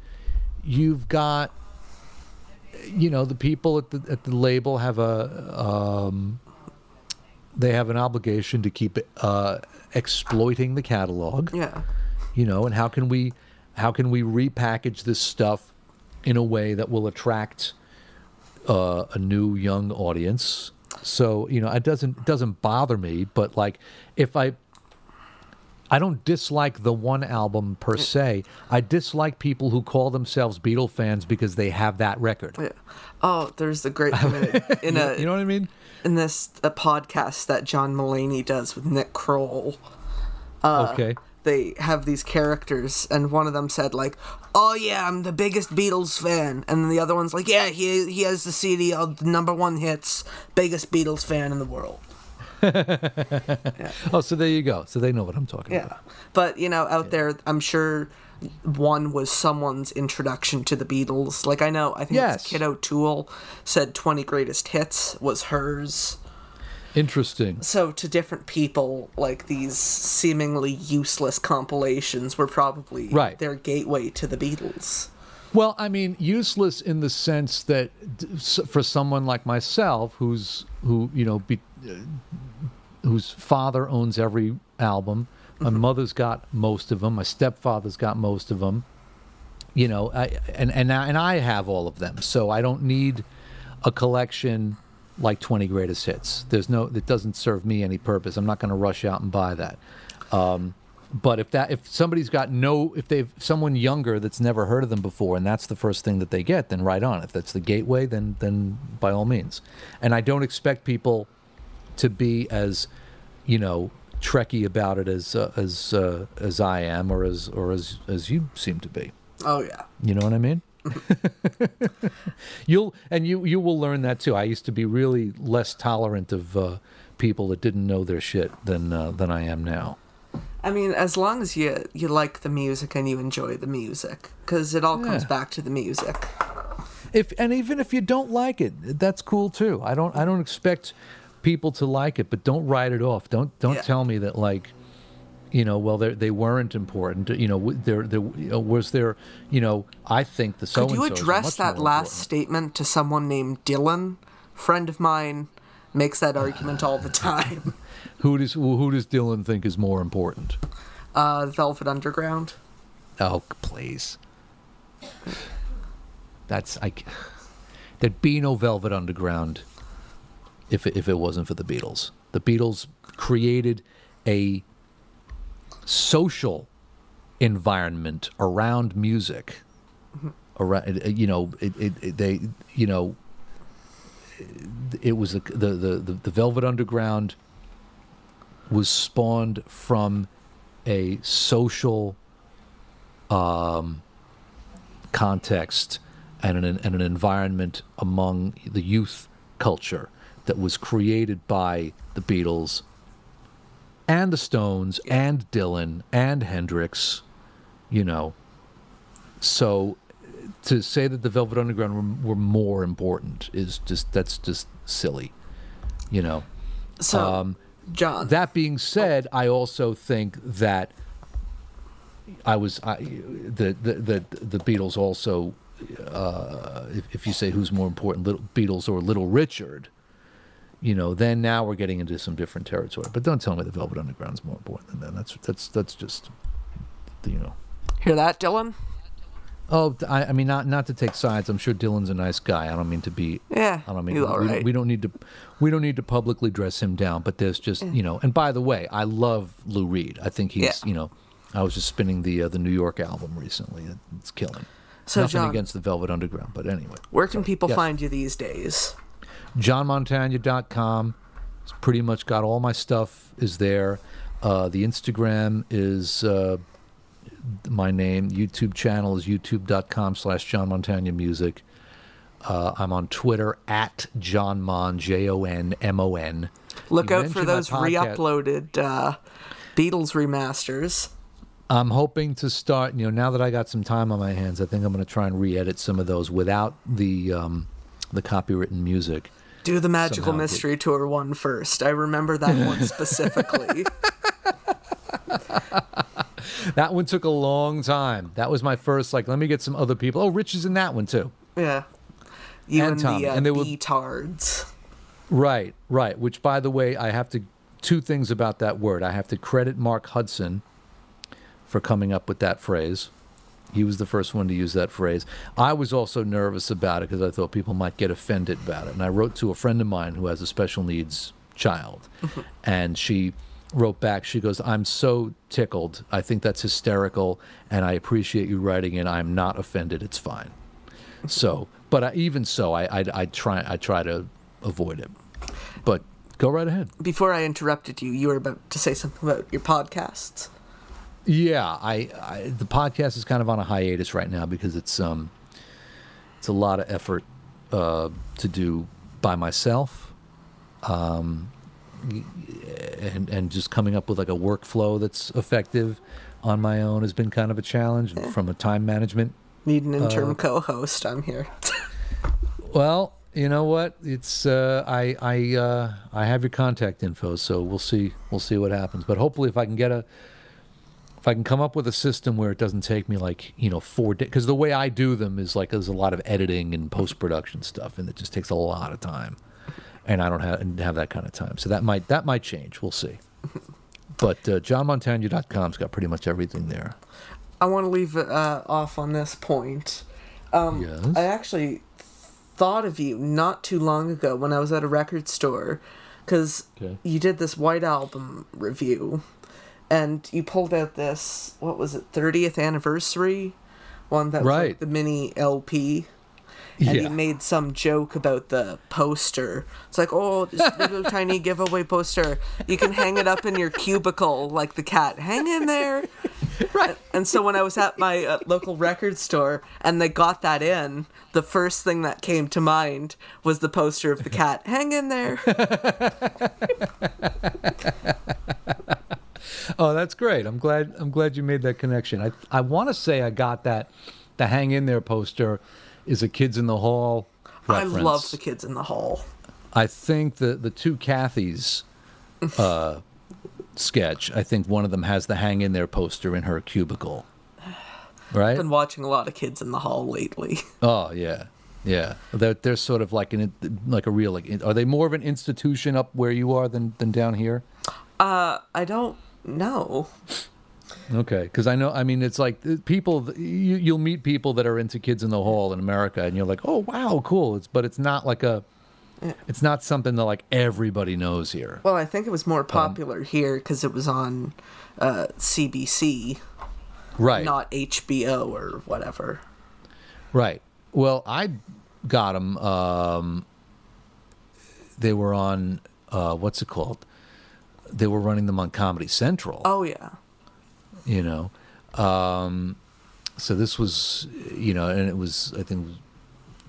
you've got you know the people at the at the label have a um, they have an obligation to keep uh, exploiting the catalog Yeah. you know and how can we how can we repackage this stuff in a way that will attract uh, a new young audience? So you know it doesn't it doesn't bother me but like if i i don't dislike the one album per se. I dislike people who call themselves beatle fans because they have that record. Yeah. Oh, there's a great (laughs) in a you know what i mean? in this a podcast that John Mulaney does with Nick Kroll. Uh, okay They have these characters, and one of them said like, "Oh yeah, I'm the biggest Beatles fan," and then the other one's like, "Yeah, he he has the CD of the number one hits, biggest Beatles fan in the world." (laughs) yeah. oh so there you go so they know what i'm talking Yeah, about but you know, out there, I'm sure one was someone's introduction to the Beatles. Like I know, I think Yes. it's Kid O'Toole said 20 greatest hits was hers. Interesting So to different people, like these seemingly useless compilations were probably Right. their gateway to the Beatles. Well, I mean, useless in the sense that for someone like myself, who's who you know, be, uh, whose father owns every album, my mother's got most of them, my stepfather's got most of them. You know, I, and and I, and I have all of them, so I don't need a collection like 20 greatest hits. There's no, it doesn't serve me any purpose. I'm not going to rush out and buy that. Um, but if that if somebody's got no if they've someone younger that's never heard of them before and that's the first thing that they get then right on if that's the gateway then then by all means and i don't expect people to be as you know trekkie about it as uh, as uh, as i am or as or as as you seem to be Oh yeah. you know what I mean? (laughs) You'll and you you will learn that too. I used to be really less tolerant of uh, people that didn't know their shit than uh, than I am now. I mean, as long as you you like the music and you enjoy the music, because it all comes back to the music. If and even if you don't like it, that's cool too. I don't I don't expect people to like it, but don't write it off. Don't don't Yeah. tell me that like you know well they they weren't important. You know there there was there you know I think the so Could you address that last statement to someone named Dylan? Friend of mine makes that argument all the time. (laughs) Who does who does Dylan think is more important? Uh, Velvet Underground. Oh, please. That's I. There'd be no Velvet Underground if if it wasn't for the Beatles. The Beatles created a social environment around music. Around, you know, it, it, it they, you know, it was the the the, the, the Velvet Underground was spawned from a social um, context and an, and an environment among the youth culture that was created by the Beatles and the Stones and Dylan and Hendrix, you know. So to say that the Velvet Underground were, were more important is just that's just silly, you know. So, Um, John. That being said, I also think that I was I, the, the the the Beatles also. Uh, if, if you say who's more important, Little Beatles or Little Richard, you know, then now we're getting into some different territory. But don't tell me the Velvet Underground's more important than that. That's that's that's just, you know. Hear that, Dylan? Oh, I, I mean, not not to take sides. I'm sure Dylan's a nice guy. I don't mean to be. Yeah, I don't mean we, we- right. we don't need to we don't need to publicly dress him down. But there's just you know. And by the way, I love Lou Reed. I think he's Yeah. you know. I was just spinning the uh, the New York album recently. It's killing. So, Nothing John- against the Velvet Underground, but anyway. Where can people yes. find you these days? JohnMontagna.com. It's pretty much got all my stuff is there. Uh, the Instagram is uh, my name. YouTube channel is youtube.com slash John Montagna Music. Uh, I'm on Twitter at John Mon, J O N M O N. Look You out for those re-uploaded uh, Beatles remasters. I'm hoping to start, you know, now that I got some time on my hands, I think I'm going to try and re-edit some of those without the um, the copywritten music. Do the Magical Somehow get- Mystery Tour one first. I remember that one (laughs) specifically. (laughs) That one took a long time. That was my first, like, let me get some other people. Oh, Rich is in that one too. yeah. You And and, Tommy, the uh, and they were- Beatards. Right, right. Which, by the way, I have to two things about that word. I have to credit Mark Hudson for coming up with that phrase. He was the first one to use that phrase. I was also nervous about it because I thought people might get offended about it. And I wrote to a friend of mine who has a special needs child, (laughs) and she wrote back. She goes, "I'm so tickled. I think that's hysterical, and I appreciate you writing it. I'm not offended. It's fine." So, but I, even so, I, I I try I try to avoid it. But go right ahead. Before I interrupted you, you were about to say something about your podcasts. Yeah, I, I the podcast is kind of on a hiatus right now because it's um it's a lot of effort uh, to do by myself. Um, and and just coming up with like a workflow that's effective on my own has been kind of a challenge from a time management Need an interim Uh, co-host. I'm here. Well, you know what? It's uh, I I uh, I have your contact info, so we'll see we'll see what happens. But hopefully, if I can get a if I can come up with a system where it doesn't take me like you know four days, because the way I do them is like there's a lot of editing and post production stuff, and it just takes a lot of time, and I don't have have that kind of time. So that might that might change. We'll see. (laughs) But uh, johnmontagna.com's got pretty much everything there. I want to leave uh, off on this point. Um, Yes? I actually thought of you not too long ago when I was at a record store because Okay. you did this White Album review, and you pulled out this what was it 30th anniversary one that was like the mini LP and Yeah. he made some joke about the poster. It's like, oh, this (laughs) little tiny giveaway poster. You can hang it up in your cubicle like the cat. Hang in there. (laughs) Right. And so when I was at my uh, local record store and they got that in, the first thing that came to mind was the poster of the cat. Hang in there. (laughs) Oh, that's great. I'm glad. I'm glad you made that connection. I I want to say I got that. The hang in there poster is a Kids in the Hall. Reference. I love the kids in the hall. I think the the two Cathys uh, sketch. I think one of them has the hang in there poster in her cubicle. (sighs) Right. I've Been watching a lot of kids in the hall lately. (laughs) Oh yeah, yeah. They're they're sort of like an like a real like. Are they more of an institution up where you are than than down here? I don't know. Okay, because I know. I mean, it's like uh, people. You, you'll meet people that are into Kids in the Hall in America, and you're like, "Oh, wow, cool." It's but it's not like a. It's not something that like everybody knows here. Well, I think it was more Um, popular here because it was on uh, CBC, Right. not HBO or whatever. Right. Well, I got them. Um, they were on. Uh, what's it called? They were running them on Comedy Central. Oh yeah. you know um so this was you know and it was i think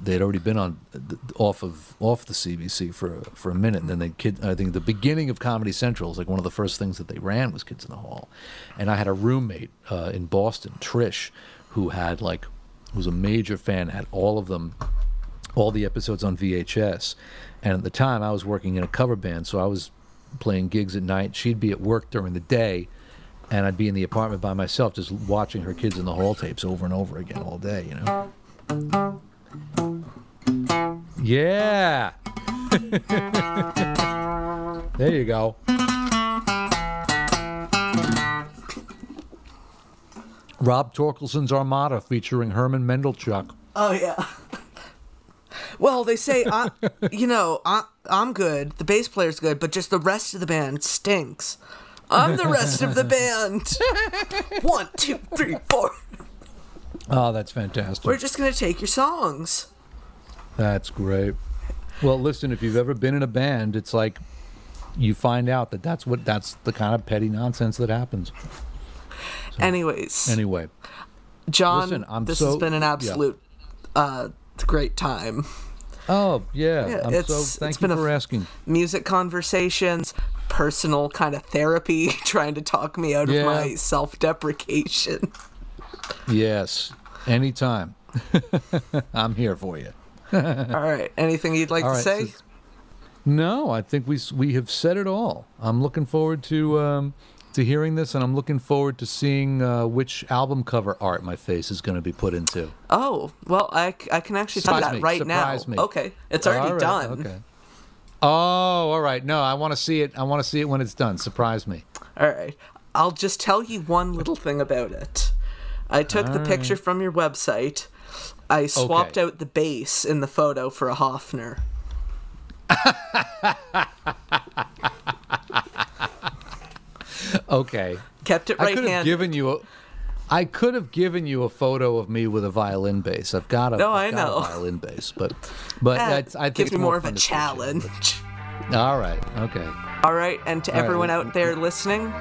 they'd already been on off of off the cbc for for a minute and then they kid i think the beginning of comedy central was like one of the first things that they ran was kids in the hall and i had a roommate uh, in boston trish who had like was a major fan had all of them all the episodes on VHS. And at the time, I was working in a cover band, so I was playing gigs at night. She'd be at work during the day, and I'd be in the apartment by myself, just watching her Kids in the Hall tapes over and over again all day. You know. Yeah. (laughs) there you go. Rob Torkelson's Armada featuring Herman Menderchuk. Oh yeah. Well, they say I, you know, I, I'm good. The bass player's good, but just the rest of the band stinks. I'm the rest of the band. (laughs) One, two, three, four. Oh, that's fantastic. We're just gonna take your songs. That's great. Well, listen, if you've ever been in a band, it's like you find out that that's what that's the kind of petty nonsense that happens. Anyways, Anyway, John, listen, this so- has been an absolute yeah. Absolute uh, great time. oh yeah, Yeah, I'm it's- so thank been you a for asking. Music conversations, personal kind of therapy, (laughs) trying to talk me out Yeah. of my self-deprecation. Yes, anytime. (laughs) I'm here for you. All right, anything you'd like All to right, say? so- No, I think we we have said it all. I'm looking forward to um, to hearing this, and I'm looking forward to seeing uh, which album cover art my face is going to be put into. Oh, well, I, I can actually tell Surprise that me, right now. surprise me. Okay, it's already All right, done. Okay. Oh, all right. No, I want to see it. I want to see it when it's done. Surprise me. All right, I'll just tell you one little thing about it. I took the picture from your website. I swapped Okay. out the bass in the photo for a Hofner. (laughs) Okay. Kept it right I could have handed. given you a. I could have given you a photo of me with a violin bass. I've got a, No, I I've got know. a violin bass, but but That that's, I think gives it's me more of a to see you. challenge. All right. Okay. All right, and to All right, everyone well- out there listening,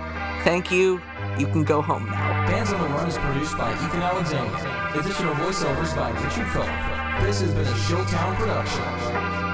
thank you. You can go home now. Bands on the Run is produced by Ethan Alexander. Additional voiceovers by Richard Phillip. This has been a Showtown production.